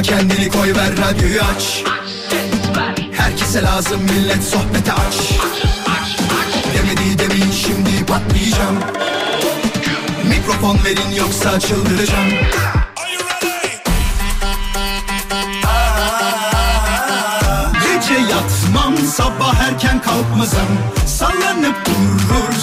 Kendini koy ver radyoyu aç. Herkese lazım millet sohbete aç. Demedi demin şimdi patlayacağım. Mikrofon verin yoksa çıldıracağım. Gece yatmam sabah erken kalkmazım. Sallanıp durur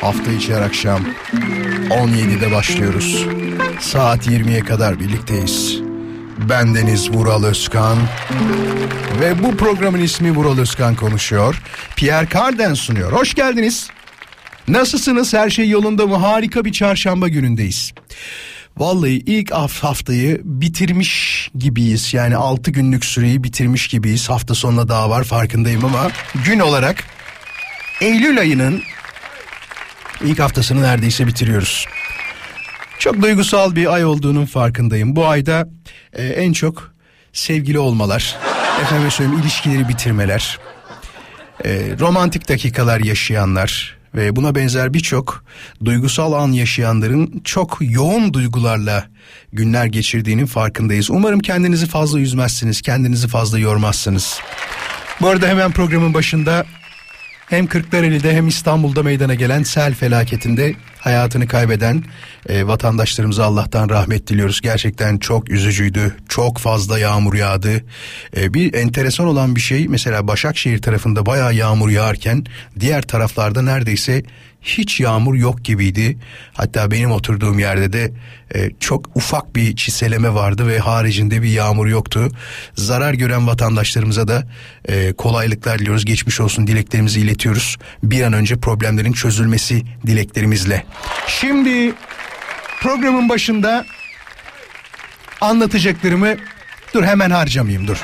Hafta içi her akşam 17'de başlıyoruz. Saat 20'ye kadar birlikteyiz. Ben Deniz Vural Özkan ve bu programın ismi Vural Özkan konuşuyor. Pierre Carden sunuyor. Hoş geldiniz. Nasılsınız? Her şey yolunda mı? Harika bir çarşamba günündeyiz. Vallahi ilk haf- haftayı bitirmiş gibiyiz. Yani 6 günlük süreyi bitirmiş gibiyiz. Hafta sonuna daha var farkındayım ama gün olarak Eylül ayının ilk haftasını neredeyse bitiriyoruz. Çok duygusal bir ay olduğunun farkındayım. Bu ayda e, en çok sevgili olmalar, efendim söyleyeyim ilişkileri bitirmeler, e, romantik dakikalar yaşayanlar ve buna benzer birçok duygusal an yaşayanların çok yoğun duygularla günler geçirdiğinin farkındayız. Umarım kendinizi fazla üzmezsiniz, kendinizi fazla yormazsınız. Bu arada hemen programın başında hem Kırklareli'de hem İstanbul'da meydana gelen sel felaketinde hayatını kaybeden e, vatandaşlarımıza Allah'tan rahmet diliyoruz. Gerçekten çok üzücüydü. Çok fazla yağmur yağdı. E, bir enteresan olan bir şey mesela Başakşehir tarafında bayağı yağmur yağarken diğer taraflarda neredeyse hiç yağmur yok gibiydi. Hatta benim oturduğum yerde de e, çok ufak bir çiseleme vardı ve haricinde bir yağmur yoktu. Zarar gören vatandaşlarımıza da e, kolaylıklar diliyoruz. Geçmiş olsun dileklerimizi iletiyoruz. Bir an önce problemlerin çözülmesi dileklerimizle. Şimdi programın başında anlatacaklarımı dur hemen harcamayayım dur.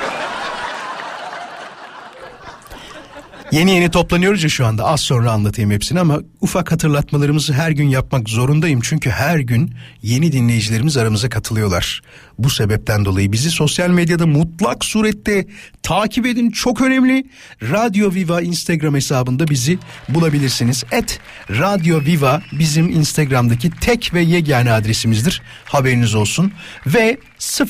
Yeni yeni toplanıyoruz ya şu anda az sonra anlatayım hepsini ama ufak hatırlatmalarımızı her gün yapmak zorundayım. Çünkü her gün yeni dinleyicilerimiz aramıza katılıyorlar. Bu sebepten dolayı bizi sosyal medyada mutlak surette takip edin çok önemli. Radyo Viva Instagram hesabında bizi bulabilirsiniz. Et Radyo Viva bizim Instagram'daki tek ve yegane adresimizdir. Haberiniz olsun. Ve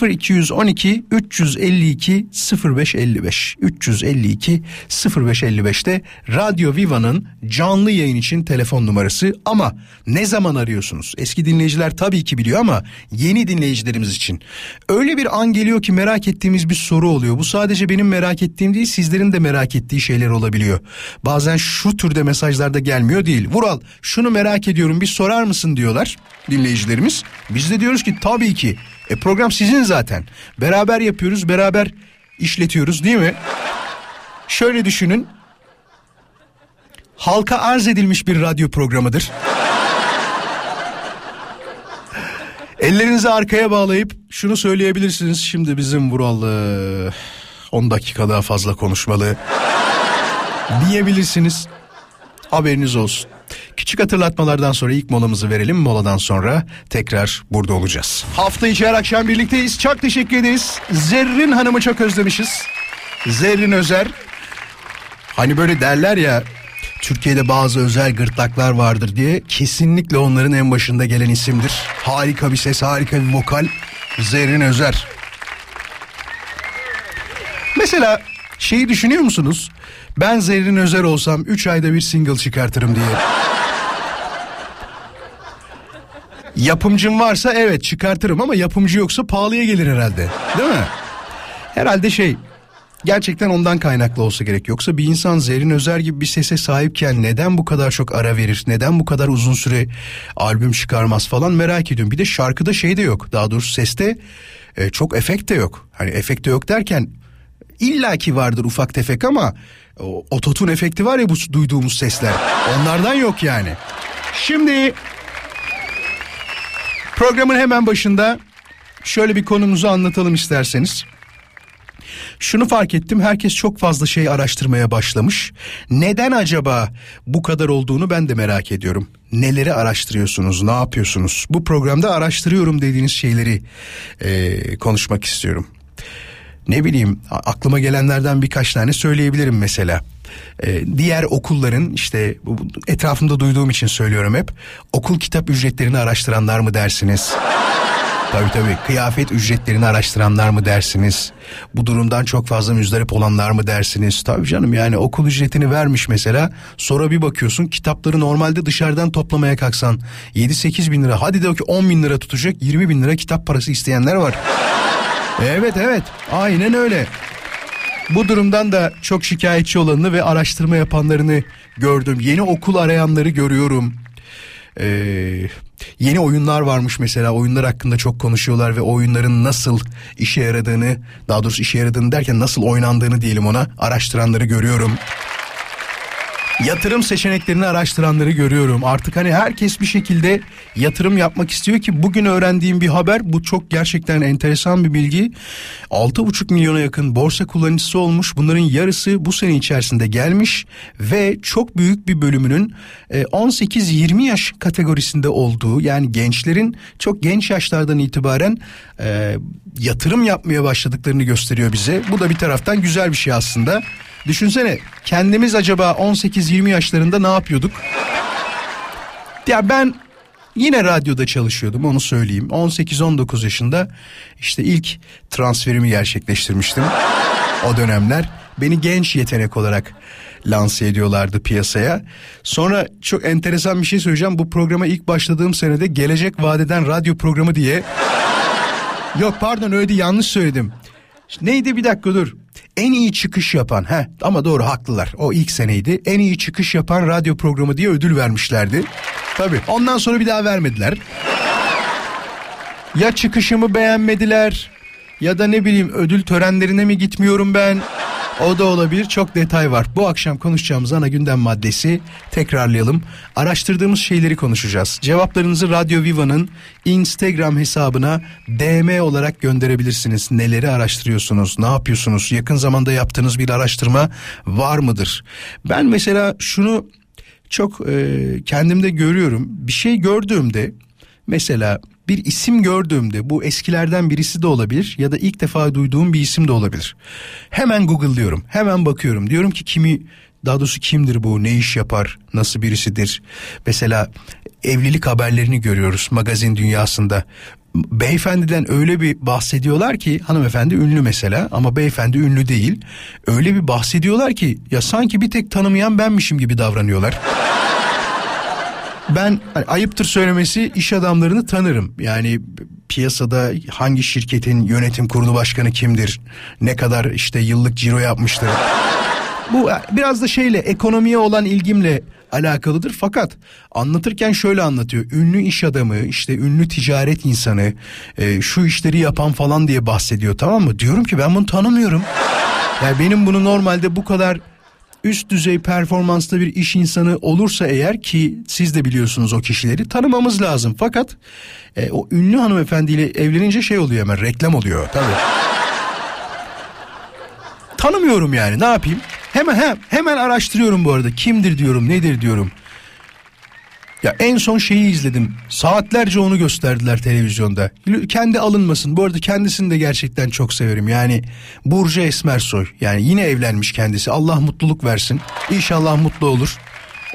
0212 352 0555 352 0555'te Radyo Viva'nın canlı yayın için telefon numarası ama ne zaman arıyorsunuz? Eski dinleyiciler tabii ki biliyor ama yeni dinleyicilerimiz için öyle bir an geliyor ki merak ettiğimiz bir soru oluyor. Bu sadece benim merak ettiğim değil sizlerin de merak ettiği şeyler olabiliyor. Bazen şu türde mesajlarda gelmiyor değil. Vural şunu merak ediyorum bir sorar mısın diyorlar dinleyicilerimiz. Biz de diyoruz ki tabii ki e program sizin zaten. Beraber yapıyoruz, beraber işletiyoruz değil mi? Şöyle düşünün. Halka arz edilmiş bir radyo programıdır. Ellerinizi arkaya bağlayıp şunu söyleyebilirsiniz. Şimdi bizim Vural e, 10 dakika daha fazla konuşmalı. Diyebilirsiniz. Haberiniz olsun. Küçük hatırlatmalardan sonra ilk molamızı verelim. Moladan sonra tekrar burada olacağız. Hafta içi her akşam birlikteyiz. Çok teşekkür ederiz. Zerrin Hanım'ı çok özlemişiz. Zerrin Özer. Hani böyle derler ya Türkiye'de bazı özel gırtlaklar vardır diye kesinlikle onların en başında gelen isimdir. Harika bir ses, harika bir vokal. Zerrin Özer. Mesela şeyi düşünüyor musunuz? Ben Zerrin Özer olsam 3 ayda bir single çıkartırım diye. Yapımcım varsa evet çıkartırım ama yapımcı yoksa pahalıya gelir herhalde. Değil mi? Herhalde şey gerçekten ondan kaynaklı olsa gerek. Yoksa bir insan Zerrin Özer gibi bir sese sahipken neden bu kadar çok ara verir? Neden bu kadar uzun süre albüm çıkarmaz falan merak ediyorum. Bir de şarkıda şey de yok. Daha doğrusu seste e, çok efekt de yok. Hani efekt de yok derken illaki vardır ufak tefek ama o ototun efekti var ya bu duyduğumuz sesler. Onlardan yok yani. Şimdi programın hemen başında şöyle bir konumuzu anlatalım isterseniz. Şunu fark ettim herkes çok fazla şey araştırmaya başlamış. Neden acaba bu kadar olduğunu ben de merak ediyorum. Neleri araştırıyorsunuz, ne yapıyorsunuz? Bu programda araştırıyorum dediğiniz şeyleri e, konuşmak istiyorum. Ne bileyim aklıma gelenlerden birkaç tane söyleyebilirim mesela. Ee, diğer okulların işte etrafımda duyduğum için söylüyorum hep okul kitap ücretlerini araştıranlar mı dersiniz? Tabii tabii kıyafet ücretlerini araştıranlar mı dersiniz? Bu durumdan çok fazla müzdarip olanlar mı dersiniz? Tabii canım yani okul ücretini vermiş mesela. Sonra bir bakıyorsun kitapları normalde dışarıdan toplamaya kalksan 7-8 bin lira hadi de ki 10 bin lira tutacak 20 bin lira kitap parası isteyenler var. evet evet aynen öyle. Bu durumdan da çok şikayetçi olanını ve araştırma yapanlarını gördüm. Yeni okul arayanları görüyorum. Ee, yeni oyunlar varmış mesela oyunlar hakkında çok konuşuyorlar ve oyunların nasıl işe yaradığını daha doğrusu işe yaradığını derken nasıl oynandığını diyelim ona araştıranları görüyorum. Yatırım seçeneklerini araştıranları görüyorum. Artık hani herkes bir şekilde yatırım yapmak istiyor ki bugün öğrendiğim bir haber bu çok gerçekten enteresan bir bilgi. 6,5 milyona yakın borsa kullanıcısı olmuş. Bunların yarısı bu sene içerisinde gelmiş ve çok büyük bir bölümünün 18-20 e, yaş kategorisinde olduğu yani gençlerin çok genç yaşlardan itibaren e, yatırım yapmaya başladıklarını gösteriyor bize. Bu da bir taraftan güzel bir şey aslında. Düşünsene kendimiz acaba 18-20 yaşlarında ne yapıyorduk? Ya ben yine radyoda çalışıyordum onu söyleyeyim. 18-19 yaşında işte ilk transferimi gerçekleştirmiştim. O dönemler beni genç yetenek olarak lanse ediyorlardı piyasaya. Sonra çok enteresan bir şey söyleyeceğim. Bu programa ilk başladığım senede Gelecek Vadeden Radyo Programı diye... Yok pardon öyle değil yanlış söyledim. Neydi bir dakika dur en iyi çıkış yapan he ama doğru haklılar o ilk seneydi en iyi çıkış yapan radyo programı diye ödül vermişlerdi. Tabi ondan sonra bir daha vermediler. Ya çıkışımı beğenmediler ya da ne bileyim ödül törenlerine mi gitmiyorum ben o da olabilir. Çok detay var. Bu akşam konuşacağımız ana gündem maddesi tekrarlayalım. Araştırdığımız şeyleri konuşacağız. Cevaplarınızı Radyo Viva'nın Instagram hesabına DM olarak gönderebilirsiniz. Neleri araştırıyorsunuz? Ne yapıyorsunuz? Yakın zamanda yaptığınız bir araştırma var mıdır? Ben mesela şunu çok e, kendimde görüyorum. Bir şey gördüğümde mesela bir isim gördüğümde bu eskilerden birisi de olabilir ya da ilk defa duyduğum bir isim de olabilir. Hemen Google'lıyorum. Hemen bakıyorum. Diyorum ki kimi daha doğrusu kimdir bu? Ne iş yapar? Nasıl birisidir? Mesela evlilik haberlerini görüyoruz magazin dünyasında. Beyefendiden öyle bir bahsediyorlar ki hanımefendi ünlü mesela ama beyefendi ünlü değil. Öyle bir bahsediyorlar ki ya sanki bir tek tanımayan benmişim gibi davranıyorlar ben hani ayıptır söylemesi iş adamlarını tanırım. Yani piyasada hangi şirketin yönetim kurulu başkanı kimdir? Ne kadar işte yıllık ciro yapmıştır? Bu biraz da şeyle ekonomiye olan ilgimle alakalıdır fakat anlatırken şöyle anlatıyor. Ünlü iş adamı işte ünlü ticaret insanı e, şu işleri yapan falan diye bahsediyor tamam mı? Diyorum ki ben bunu tanımıyorum. Yani benim bunu normalde bu kadar üst düzey performanslı bir iş insanı olursa eğer ki siz de biliyorsunuz o kişileri tanımamız lazım. Fakat e, o ünlü hanımefendiyle evlenince şey oluyor hemen reklam oluyor tabii. Tanımıyorum yani ne yapayım? Hemen he, hemen araştırıyorum bu arada. Kimdir diyorum, nedir diyorum. Ya en son şeyi izledim. Saatlerce onu gösterdiler televizyonda. Kendi alınmasın. Bu arada kendisini de gerçekten çok severim. Yani Burcu Esmersoy. Yani yine evlenmiş kendisi. Allah mutluluk versin. İnşallah mutlu olur.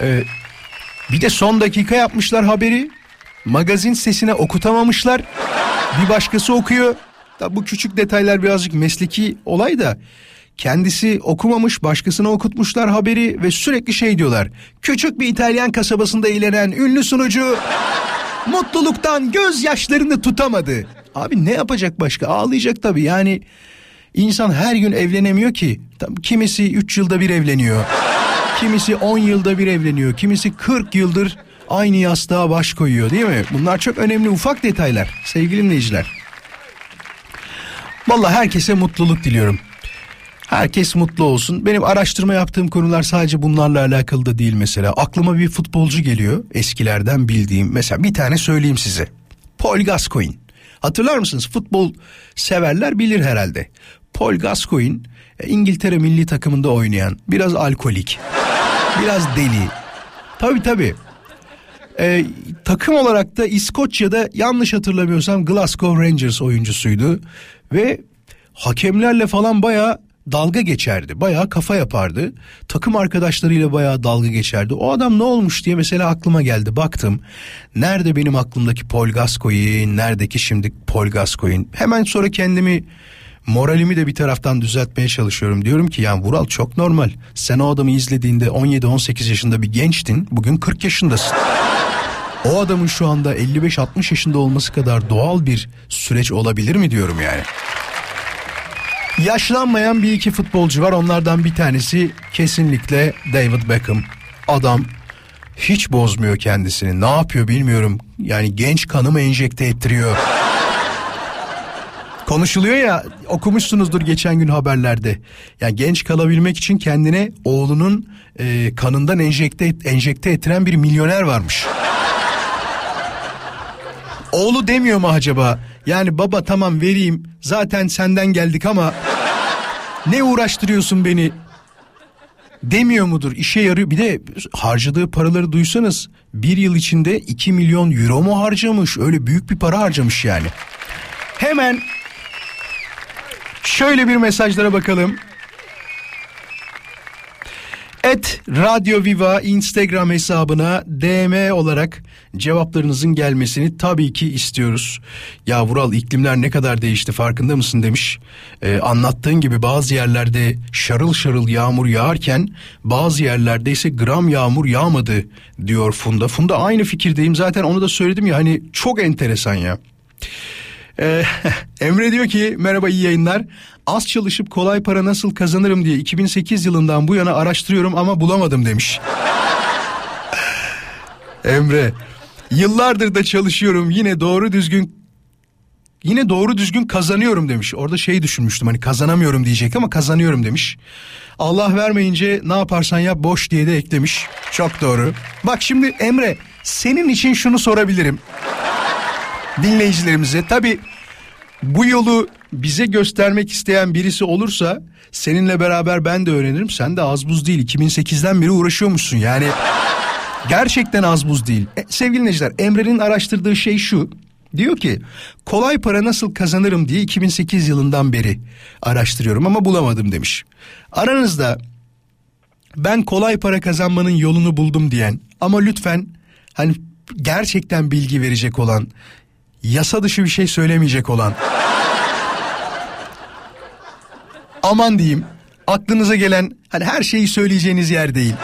Ee, bir de son dakika yapmışlar haberi. Magazin sesine okutamamışlar. Bir başkası okuyor. Da bu küçük detaylar birazcık mesleki olay da Kendisi okumamış başkasına okutmuşlar haberi ve sürekli şey diyorlar. Küçük bir İtalyan kasabasında eğlenen ünlü sunucu mutluluktan gözyaşlarını tutamadı. Abi ne yapacak başka ağlayacak tabii yani insan her gün evlenemiyor ki. Kimisi 3 yılda bir evleniyor. Kimisi 10 yılda bir evleniyor. Kimisi 40 yıldır aynı yastığa baş koyuyor değil mi? Bunlar çok önemli ufak detaylar sevgili dinleyiciler. Vallahi herkese mutluluk diliyorum. Herkes mutlu olsun. Benim araştırma yaptığım konular sadece bunlarla alakalı da değil mesela. Aklıma bir futbolcu geliyor eskilerden bildiğim. Mesela bir tane söyleyeyim size. Paul Gascoigne. Hatırlar mısınız? Futbol severler bilir herhalde. Paul Gascoigne e, İngiltere milli takımında oynayan biraz alkolik, biraz deli. Tabii tabii. Ee, takım olarak da İskoçya'da yanlış hatırlamıyorsam Glasgow Rangers oyuncusuydu ve hakemlerle falan baya dalga geçerdi. Baya kafa yapardı. Takım arkadaşlarıyla baya dalga geçerdi. O adam ne olmuş diye mesela aklıma geldi. Baktım. Nerede benim aklımdaki Paul Gascoigne, neredeki şimdi Paul Gascoigne? Hemen sonra kendimi moralimi de bir taraftan düzeltmeye çalışıyorum. Diyorum ki yani Vural çok normal. Sen o adamı izlediğinde 17-18 yaşında bir gençtin. Bugün 40 yaşındasın. O adamın şu anda 55-60 yaşında olması kadar doğal bir süreç olabilir mi diyorum yani. Yaşlanmayan bir iki futbolcu var. Onlardan bir tanesi kesinlikle David Beckham. Adam hiç bozmuyor kendisini. Ne yapıyor bilmiyorum. Yani genç kanımı enjekte ettiriyor. Konuşuluyor ya okumuşsunuzdur geçen gün haberlerde. Yani genç kalabilmek için kendine oğlunun e, kanından enjekte enjekte ettiren bir milyoner varmış. Oğlu demiyor mu acaba? Yani baba tamam vereyim zaten senden geldik ama ne uğraştırıyorsun beni demiyor mudur? İşe yarıyor. Bir de harcadığı paraları duysanız bir yıl içinde 2 milyon euro mu harcamış? Öyle büyük bir para harcamış yani. Hemen şöyle bir mesajlara bakalım. Et Radyo Viva Instagram hesabına DM olarak cevaplarınızın gelmesini tabii ki istiyoruz. Ya Vural iklimler ne kadar değişti farkında mısın demiş. Ee, anlattığın gibi bazı yerlerde şarıl şarıl yağmur yağarken bazı yerlerde ise gram yağmur yağmadı diyor Funda. Funda aynı fikirdeyim zaten onu da söyledim ya hani çok enteresan ya. Ee, Emre diyor ki merhaba iyi yayınlar. Az çalışıp kolay para nasıl kazanırım diye 2008 yılından bu yana araştırıyorum ama bulamadım demiş. Emre yıllardır da çalışıyorum yine doğru düzgün yine doğru düzgün kazanıyorum demiş. Orada şey düşünmüştüm hani kazanamıyorum diyecek ama kazanıyorum demiş. Allah vermeyince ne yaparsan yap boş diye de eklemiş. Çok doğru. Bak şimdi Emre senin için şunu sorabilirim dinleyicilerimize. Tabi bu yolu bize göstermek isteyen birisi olursa seninle beraber ben de öğrenirim. Sen de az buz değil 2008'den beri uğraşıyormuşsun yani. Gerçekten az buz değil. E, sevgili dinleyiciler Emre'nin araştırdığı şey şu. Diyor ki kolay para nasıl kazanırım diye 2008 yılından beri araştırıyorum ama bulamadım demiş. Aranızda ben kolay para kazanmanın yolunu buldum diyen ama lütfen hani gerçekten bilgi verecek olan yasa dışı bir şey söylemeyecek olan. Aman diyeyim aklınıza gelen hani her şeyi söyleyeceğiniz yer değil.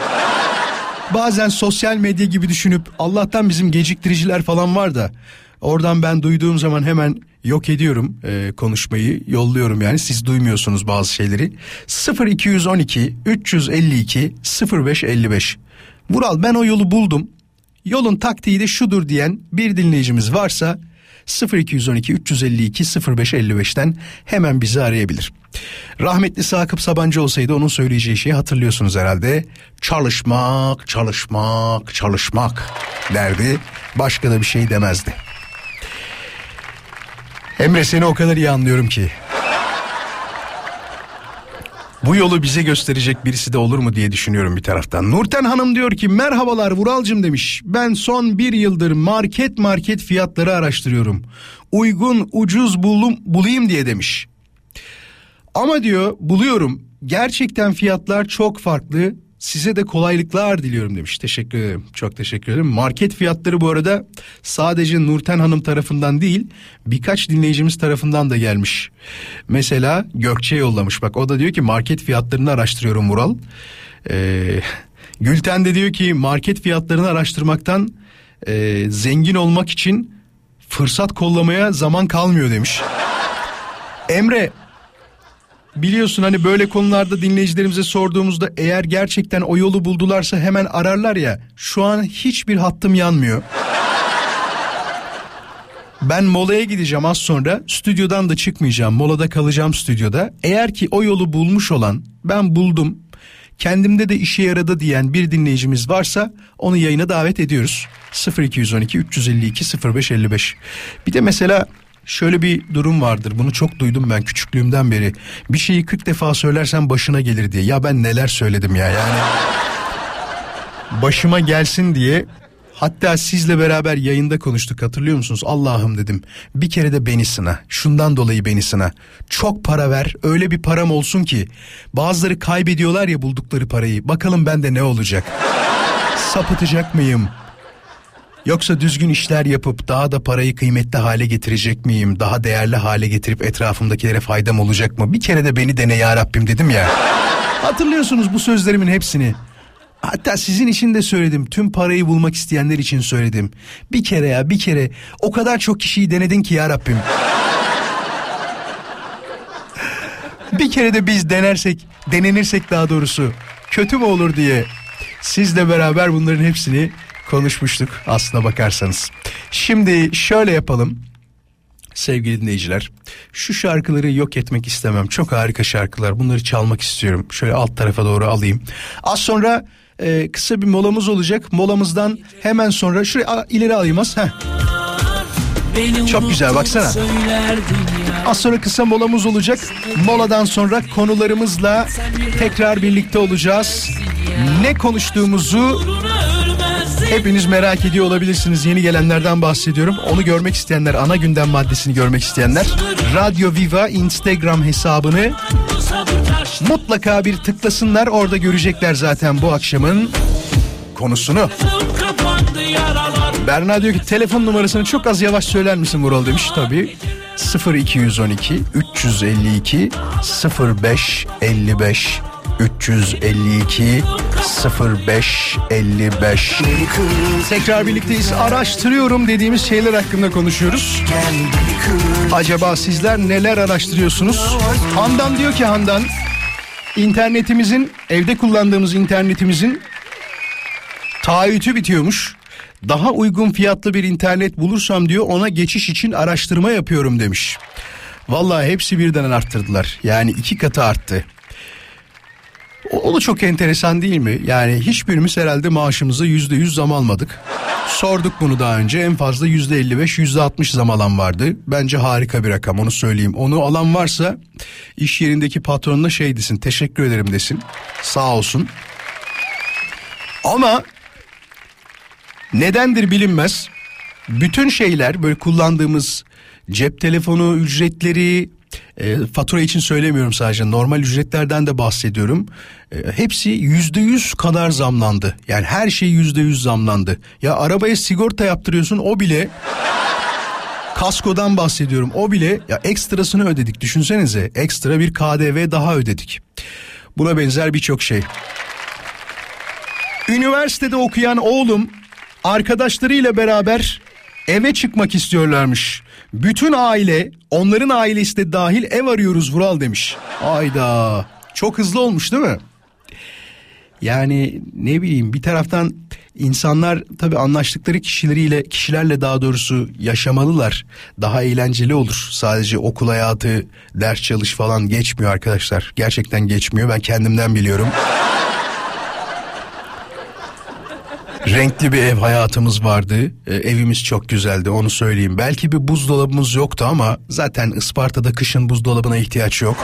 Bazen sosyal medya gibi düşünüp Allah'tan bizim geciktiriciler falan var da oradan ben duyduğum zaman hemen yok ediyorum e, konuşmayı yolluyorum yani. Siz duymuyorsunuz bazı şeyleri. 0212 352 0555 Vural ben o yolu buldum. Yolun taktiği de şudur diyen bir dinleyicimiz varsa 0212 352 0555'ten hemen bizi arayabilir. Rahmetli Sakıp Sabancı olsaydı onun söyleyeceği şeyi hatırlıyorsunuz herhalde. Çalışmak, çalışmak, çalışmak derdi. Başka da bir şey demezdi. Emre seni o kadar iyi anlıyorum ki. Bu yolu bize gösterecek birisi de olur mu diye düşünüyorum bir taraftan. Nurten Hanım diyor ki merhabalar Vuralcım demiş. Ben son bir yıldır market market fiyatları araştırıyorum. Uygun ucuz bulum, bulayım diye demiş. Ama diyor buluyorum gerçekten fiyatlar çok farklı Size de kolaylıklar diliyorum demiş. Teşekkür ederim. Çok teşekkür ederim. Market fiyatları bu arada sadece Nurten Hanım tarafından değil birkaç dinleyicimiz tarafından da gelmiş. Mesela Gökçe yollamış. Bak o da diyor ki market fiyatlarını araştırıyorum Mural. Ee, Gülten de diyor ki market fiyatlarını araştırmaktan e, zengin olmak için fırsat kollamaya zaman kalmıyor demiş. Emre biliyorsun hani böyle konularda dinleyicilerimize sorduğumuzda eğer gerçekten o yolu buldularsa hemen ararlar ya. Şu an hiçbir hattım yanmıyor. Ben molaya gideceğim az sonra. Stüdyodan da çıkmayacağım. Molada kalacağım stüdyoda. Eğer ki o yolu bulmuş olan ben buldum. Kendimde de işe yaradı diyen bir dinleyicimiz varsa onu yayına davet ediyoruz. 0212 352 0555. Bir de mesela şöyle bir durum vardır. Bunu çok duydum ben küçüklüğümden beri. Bir şeyi 40 defa söylersen başına gelir diye. Ya ben neler söyledim ya yani. Başıma gelsin diye Hatta sizle beraber yayında konuştuk hatırlıyor musunuz? Allah'ım dedim bir kere de beni sına. Şundan dolayı beni sına. Çok para ver öyle bir param olsun ki. Bazıları kaybediyorlar ya buldukları parayı. Bakalım bende ne olacak? Sapıtacak mıyım? Yoksa düzgün işler yapıp daha da parayı kıymetli hale getirecek miyim? Daha değerli hale getirip etrafımdakilere faydam olacak mı? Bir kere de beni dene ya Rabbim dedim ya. Hatırlıyorsunuz bu sözlerimin hepsini. Hatta sizin için de söyledim. Tüm parayı bulmak isteyenler için söyledim. Bir kere ya bir kere o kadar çok kişiyi denedin ki ya Rabbim. bir kere de biz denersek, denenirsek daha doğrusu kötü mü olur diye sizle beraber bunların hepsini konuşmuştuk aslına bakarsanız. Şimdi şöyle yapalım sevgili dinleyiciler. Şu şarkıları yok etmek istemem. Çok harika şarkılar. Bunları çalmak istiyorum. Şöyle alt tarafa doğru alayım. Az sonra e, kısa bir molamız olacak. Molamızdan hemen sonra şuraya a, ileri alayım az. Heh. Çok güzel baksana. Az sonra kısa molamız olacak. Moladan sonra konularımızla tekrar birlikte olacağız. Ne konuştuğumuzu hepiniz merak ediyor olabilirsiniz. Yeni gelenlerden bahsediyorum. Onu görmek isteyenler, ana gündem maddesini görmek isteyenler Radyo Viva Instagram hesabını mutlaka bir tıklasınlar. Orada görecekler zaten bu akşamın konusunu. Berna diyor ki telefon numarasını çok az yavaş söyler misin Vural demiş. Tabii 0212 352 05 55 352 05 55 Tekrar birlikteyiz. Araştırıyorum dediğimiz şeyler hakkında konuşuyoruz. Acaba sizler neler araştırıyorsunuz? Handan diyor ki Handan internetimizin evde kullandığımız internetimizin taahhütü bitiyormuş. Daha uygun fiyatlı bir internet bulursam diyor ona geçiş için araştırma yapıyorum demiş. Vallahi hepsi birden arttırdılar. Yani iki katı arttı. O, o da çok enteresan değil mi? Yani hiçbirimiz herhalde maaşımızı yüzde yüz zam almadık. Sorduk bunu daha önce en fazla yüzde elli beş yüzde altmış zam alan vardı. Bence harika bir rakam onu söyleyeyim. Onu alan varsa iş yerindeki patronuna şey desin teşekkür ederim desin. Sağ olsun. Ama nedendir bilinmez. Bütün şeyler böyle kullandığımız cep telefonu ücretleri, e, fatura için söylemiyorum sadece normal ücretlerden de bahsediyorum. E, hepsi yüzde yüz kadar zamlandı. Yani her şey yüzde yüz zamlandı. Ya arabaya sigorta yaptırıyorsun o bile kaskodan bahsediyorum o bile ya ekstrasını ödedik düşünsenize ekstra bir KDV daha ödedik. Buna benzer birçok şey. Üniversitede okuyan oğlum arkadaşlarıyla beraber eve çıkmak istiyorlarmış. Bütün aile onların ailesi de dahil ev arıyoruz Vural demiş. Ayda çok hızlı olmuş değil mi? Yani ne bileyim bir taraftan insanlar tabii anlaştıkları kişileriyle kişilerle daha doğrusu yaşamalılar. Daha eğlenceli olur. Sadece okul hayatı, ders çalış falan geçmiyor arkadaşlar. Gerçekten geçmiyor. Ben kendimden biliyorum. Renkli bir ev hayatımız vardı. E, evimiz çok güzeldi onu söyleyeyim. Belki bir buzdolabımız yoktu ama zaten Isparta'da kışın buzdolabına ihtiyaç yok.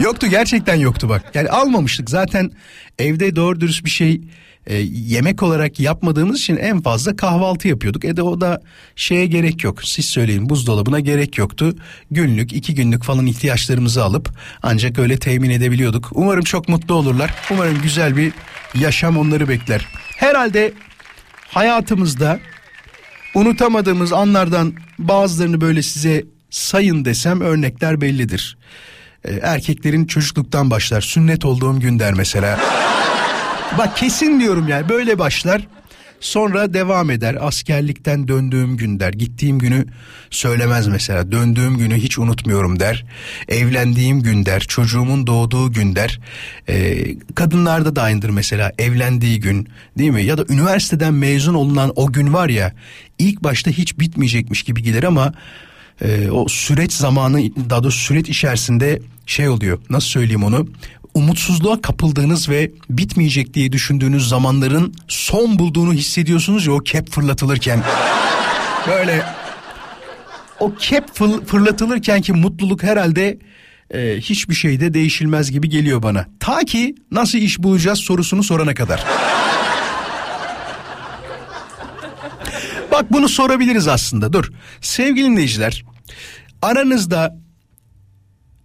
yoktu gerçekten yoktu bak. Yani almamıştık zaten evde doğru dürüst bir şey e, yemek olarak yapmadığımız için en fazla kahvaltı yapıyorduk. E de o da şeye gerek yok. Siz söyleyin buzdolabına gerek yoktu. Günlük iki günlük falan ihtiyaçlarımızı alıp ancak öyle temin edebiliyorduk. Umarım çok mutlu olurlar. Umarım güzel bir yaşam onları bekler. Herhalde hayatımızda unutamadığımız anlardan bazılarını böyle size sayın desem örnekler bellidir. Ee, erkeklerin çocukluktan başlar. Sünnet olduğum gün der mesela. Bak kesin diyorum yani böyle başlar. Sonra devam eder. Askerlikten döndüğüm gün der. Gittiğim günü söylemez mesela. Döndüğüm günü hiç unutmuyorum der. Evlendiğim gün der. Çocuğumun doğduğu gün der. Ee, kadınlarda da aynıdır mesela. Evlendiği gün değil mi? Ya da üniversiteden mezun olunan o gün var ya. ilk başta hiç bitmeyecekmiş gibi gelir ama e, o süreç zamanı daha doğrusu süreç içerisinde şey oluyor. Nasıl söyleyeyim onu? Umutsuzluğa kapıldığınız ve bitmeyecek diye düşündüğünüz zamanların son bulduğunu hissediyorsunuz ya o kep fırlatılırken. Böyle o kep fırlatılırken ki mutluluk herhalde e, hiçbir şeyde değişilmez gibi geliyor bana. Ta ki nasıl iş bulacağız sorusunu sorana kadar. Bak bunu sorabiliriz aslında dur. Sevgili dinleyiciler aranızda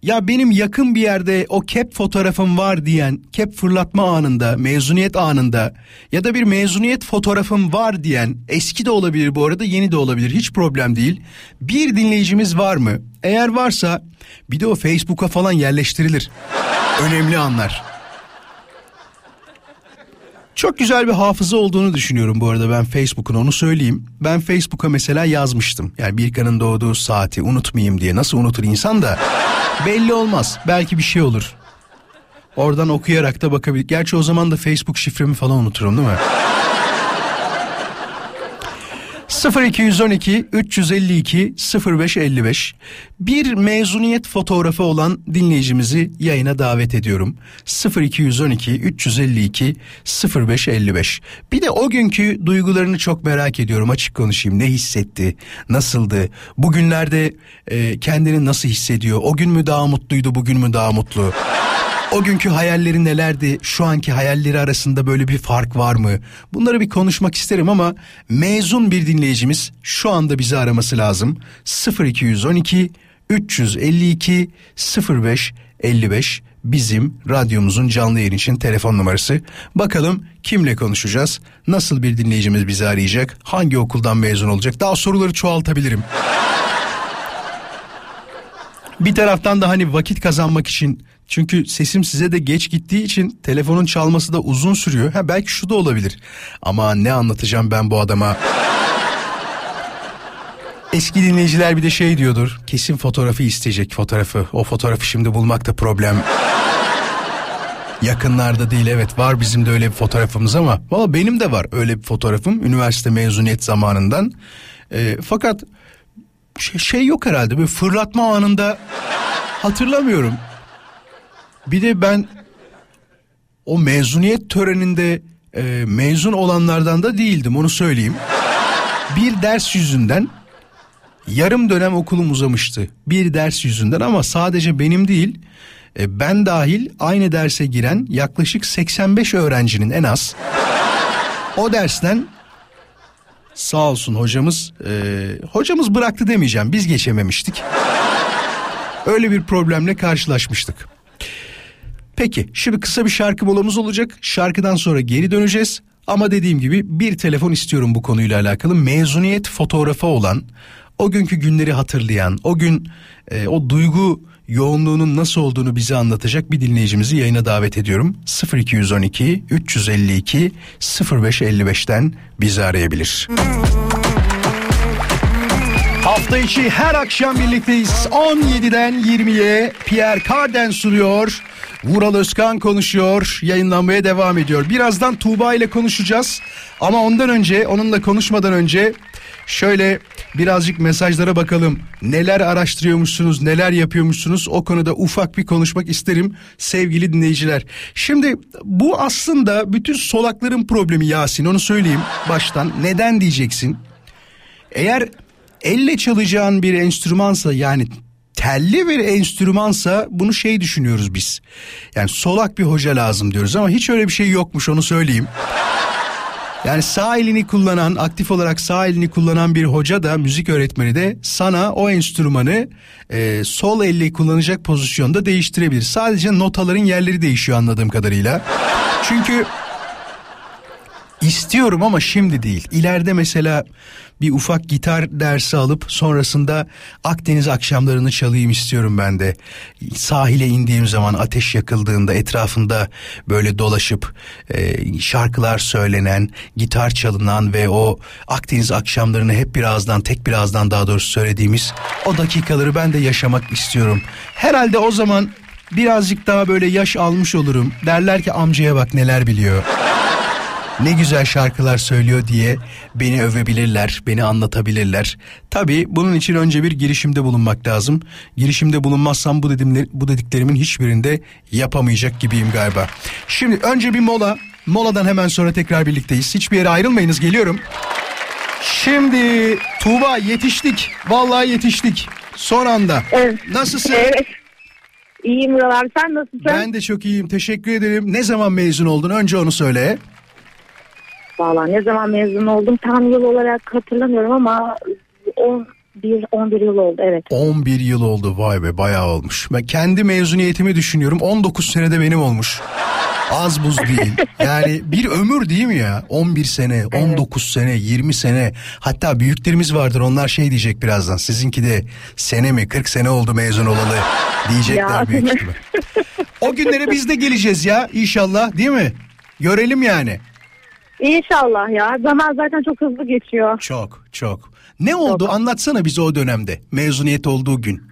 ya benim yakın bir yerde o kep fotoğrafım var diyen kep fırlatma anında mezuniyet anında ya da bir mezuniyet fotoğrafım var diyen eski de olabilir bu arada yeni de olabilir hiç problem değil. Bir dinleyicimiz var mı? Eğer varsa bir de o Facebook'a falan yerleştirilir. Önemli anlar. Çok güzel bir hafıza olduğunu düşünüyorum bu arada ben Facebook'un onu söyleyeyim. Ben Facebook'a mesela yazmıştım. Yani Birkan'ın doğduğu saati unutmayayım diye. Nasıl unutur insan da belli olmaz. Belki bir şey olur. Oradan okuyarak da bakabilir. Gerçi o zaman da Facebook şifremi falan unuturum değil mi? 0212 352 0555 bir mezuniyet fotoğrafı olan dinleyicimizi yayına davet ediyorum. 0212 352 0555 bir de o günkü duygularını çok merak ediyorum açık konuşayım. Ne hissetti nasıldı? Bugünlerde e, kendini nasıl hissediyor? O gün mü daha mutluydu bugün mü daha mutlu o günkü hayalleri nelerdi? Şu anki hayalleri arasında böyle bir fark var mı? Bunları bir konuşmak isterim ama mezun bir dinleyicimiz şu anda bizi araması lazım. 0212 352 05 55 bizim radyomuzun canlı yayın için telefon numarası. Bakalım kimle konuşacağız? Nasıl bir dinleyicimiz bizi arayacak? Hangi okuldan mezun olacak? Daha soruları çoğaltabilirim. Bir taraftan da hani vakit kazanmak için çünkü sesim size de geç gittiği için telefonun çalması da uzun sürüyor. Ha belki şu da olabilir. Ama ne anlatacağım ben bu adama? Eski dinleyiciler bir de şey diyordur. Kesin fotoğrafı isteyecek fotoğrafı. O fotoğrafı şimdi bulmak da problem. Yakınlarda değil evet var bizim de öyle bir fotoğrafımız ama valla benim de var öyle bir fotoğrafım üniversite mezuniyet zamanından. E, fakat şey, şey yok herhalde bir fırlatma anında hatırlamıyorum. Bir de ben o mezuniyet töreninde e, mezun olanlardan da değildim onu söyleyeyim. Bir ders yüzünden yarım dönem okulum uzamıştı. Bir ders yüzünden ama sadece benim değil e, ben dahil aynı derse giren yaklaşık 85 öğrencinin en az o dersten sağ olsun hocamız e, hocamız bıraktı demeyeceğim biz geçememiştik. Öyle bir problemle karşılaşmıştık. Peki şimdi kısa bir şarkı molamız olacak. Şarkıdan sonra geri döneceğiz. Ama dediğim gibi bir telefon istiyorum bu konuyla alakalı. Mezuniyet fotoğrafı olan, o günkü günleri hatırlayan, o gün e, o duygu yoğunluğunun nasıl olduğunu bize anlatacak bir dinleyicimizi yayına davet ediyorum. 0212 352 0555'ten bizi arayabilir. Hafta içi her akşam birlikteyiz. 17'den 20'ye Pierre Carden sunuyor. Vural Özkan konuşuyor. Yayınlanmaya devam ediyor. Birazdan Tuğba ile konuşacağız. Ama ondan önce, onunla konuşmadan önce şöyle birazcık mesajlara bakalım. Neler araştırıyormuşsunuz, neler yapıyormuşsunuz o konuda ufak bir konuşmak isterim sevgili dinleyiciler. Şimdi bu aslında bütün solakların problemi Yasin onu söyleyeyim baştan. Neden diyeceksin? Eğer elle çalacağın bir enstrümansa yani telli bir enstrümansa bunu şey düşünüyoruz biz. Yani solak bir hoca lazım diyoruz ama hiç öyle bir şey yokmuş onu söyleyeyim. Yani sağ elini kullanan, aktif olarak sağ elini kullanan bir hoca da müzik öğretmeni de sana o enstrümanı e, sol elle kullanacak pozisyonda değiştirebilir. Sadece notaların yerleri değişiyor anladığım kadarıyla. Çünkü istiyorum ama şimdi değil. İleride mesela bir ufak gitar dersi alıp sonrasında Akdeniz akşamlarını çalayım istiyorum ben de. Sahile indiğim zaman ateş yakıldığında etrafında böyle dolaşıp e, şarkılar söylenen, gitar çalınan ve o Akdeniz akşamlarını hep birazdan tek birazdan daha doğrusu söylediğimiz o dakikaları ben de yaşamak istiyorum. Herhalde o zaman birazcık daha böyle yaş almış olurum. Derler ki amcaya bak neler biliyor ne güzel şarkılar söylüyor diye beni övebilirler, beni anlatabilirler. Tabii bunun için önce bir girişimde bulunmak lazım. Girişimde bulunmazsam bu, dedimler, bu dediklerimin hiçbirinde yapamayacak gibiyim galiba. Şimdi önce bir mola. Moladan hemen sonra tekrar birlikteyiz. Hiçbir yere ayrılmayınız geliyorum. Şimdi Tuğba yetiştik. Vallahi yetiştik. Son anda. Evet. Nasılsın? Evet. İyiyim Murat abi sen nasılsın? Ben de çok iyiyim. Teşekkür ederim. Ne zaman mezun oldun? Önce onu söyle. Valla ne zaman mezun oldum tam yıl olarak hatırlamıyorum ama 11 11 yıl oldu evet. 11 yıl oldu. Vay be bayağı olmuş. Ben kendi mezuniyetimi düşünüyorum. 19 senede benim olmuş. Az buz değil. Yani bir ömür değil mi ya? 11 sene, 19 sene, 20 sene. Hatta büyüklerimiz vardır. Onlar şey diyecek birazdan. Sizinki de sene mi 40 sene oldu mezun olalı diyecekler Ya. büyük ihtimal. O günlere biz de geleceğiz ya inşallah değil mi? Görelim yani. İnşallah ya zaman zaten çok hızlı geçiyor. Çok çok. Ne oldu anlatsana bize o dönemde mezuniyet olduğu gün.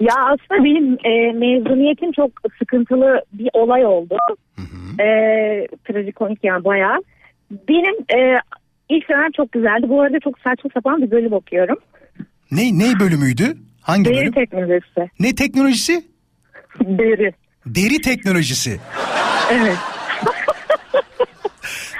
Ya aslında benim e, mezuniyetim çok sıkıntılı bir olay oldu. E, trajikomik yani bayağı. Benim e, ilk senem çok güzeldi. Bu arada çok saçma sapan bir bölüm okuyorum. Ne ne bölümüydü? Hangi Deri bölüm? teknolojisi. Ne teknolojisi? Deri. Deri teknolojisi. Evet.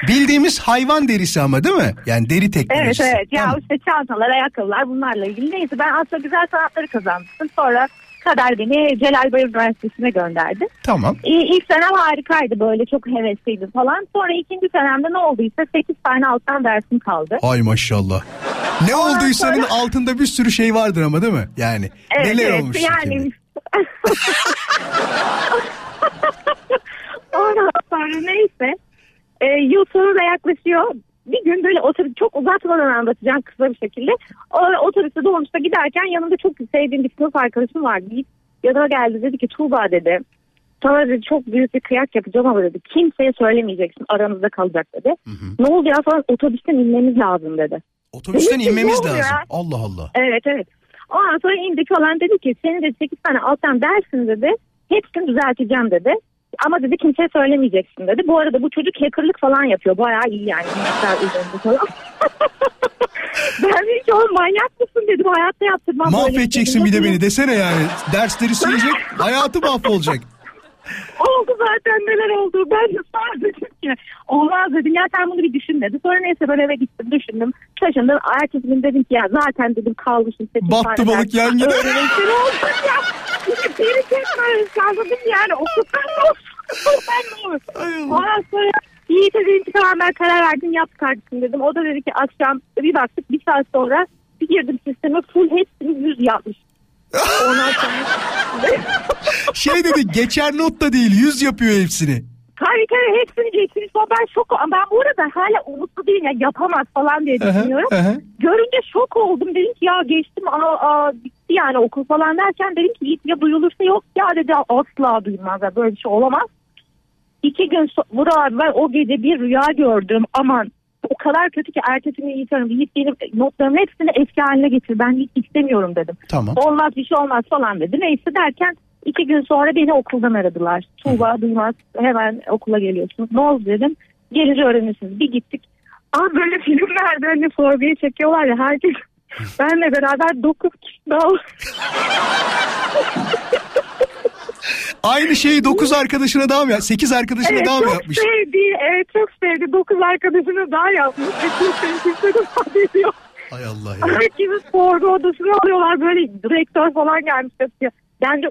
Bildiğimiz hayvan derisi ama değil mi? Yani deri Evet teknolojisi. evet. Ya Tamam. işte çantalar, ayakkabılar bunlarla ilgili. Neyse ben aslında güzel sanatları kazanmıştım. Sonra kader beni Celal Bayar Üniversitesi'ne gönderdi. Tamam. İ- İlk senem harikaydı böyle çok hevesliydim falan. Sonra ikinci senemde ne olduysa 8 tane alttan dersim kaldı. Ay maşallah. Ne Ondan olduysanın sonra- altında bir sürü şey vardır ama değil mi? Yani Evet, neler evet, olmuş yani. yani. Ondan sonra neyse e, yıl sonu da yaklaşıyor. Bir gün böyle otobüs çok uzatmadan anlatacağım kısa bir şekilde. O, otobüste dolmuşta giderken yanımda çok sevdiğim bir sınıf arkadaşım vardı. Git yanıma geldi dedi ki Tuğba dedi. Sana dedi çok büyük bir kıyak yapacağım ama dedi kimseye söylemeyeceksin aramızda kalacak dedi. Ne oldu ya falan otobüsten inmemiz lazım dedi. Otobüsten Dedim inmemiz lazım. ya? Allah Allah. Evet evet. Ondan sonra indik falan dedi ki senin de 8 tane alttan dersin dedi. Hepsini düzelteceğim dedi. Ama dedi kimseye söylemeyeceksin dedi. Bu arada bu çocuk hackerlık falan yapıyor. Bayağı iyi yani. Ben dedim ki oğlum manyak mısın dedim. Hayatta yaptırmam şey. Mahvedeceksin bir de beni desene yani. Dersleri silecek, hayatı mahvolacak. Oldu zaten neler oldu. Ben de sonra dedim ki olmaz dedim ya sen bunu bir düşün dedi. Sonra neyse ben eve gittim düşündüm. Şaşındım. Ertesi gün dedim ki ya zaten dedim kalmışım. sekiz Battı balık yan gider. Öğrenci olsun ya. Biri tekrar anladım yani okuldan ne olsun. Ben ne Allah. Ondan sonra Yiğit'e dedim ki tamam ben karar verdim yap kardeşim dedim. O da dedi ki akşam bir baktık bir saat sonra bir girdim sisteme full hepsini yüz yapmış. Ondan sonra Şey dedi geçer not da değil yüz yapıyor hepsini. Tabii tabii hepsini geçmiş. Ama Ben şok ben bu arada hala umutlu değilim. Yani yapamaz falan diye Aha, düşünüyorum. aha. Görünce şok oldum. Dedim ki ya geçtim aa, aa, bitti yani okul falan derken dedim ki ya duyulursa yok ya dedi asla duymaz. Yani böyle bir şey olamaz. İki gün so- Vural abi ben o gece bir rüya gördüm. Aman o kadar kötü ki ertesi gün Yiğit Yiğit benim notlarımın hepsini eski haline getir. Ben hiç istemiyorum dedim. Tamam. Olmaz bir şey olmaz falan dedi. Neyse derken iki gün sonra beni okuldan aradılar. Tuğba duymaz hemen okula geliyorsun. Ne oldu dedim. Gelince öğrenirsiniz. Bir gittik. Ama böyle filmlerde hani sorguya çekiyorlar ya herkes. Benle beraber dokuz kişi daha Aynı şeyi 9 arkadaşına daha mı ya? 8 arkadaşına Evet, daha mı çok yapmış? sevdi. Evet çok sevdi. Dokuz arkadaşını daha yapmış. Ve kimsenin kimsenin haberi yok. Hay Allah ya. Herkesi sorgu odasına alıyorlar. Böyle direktör falan gelmiş. de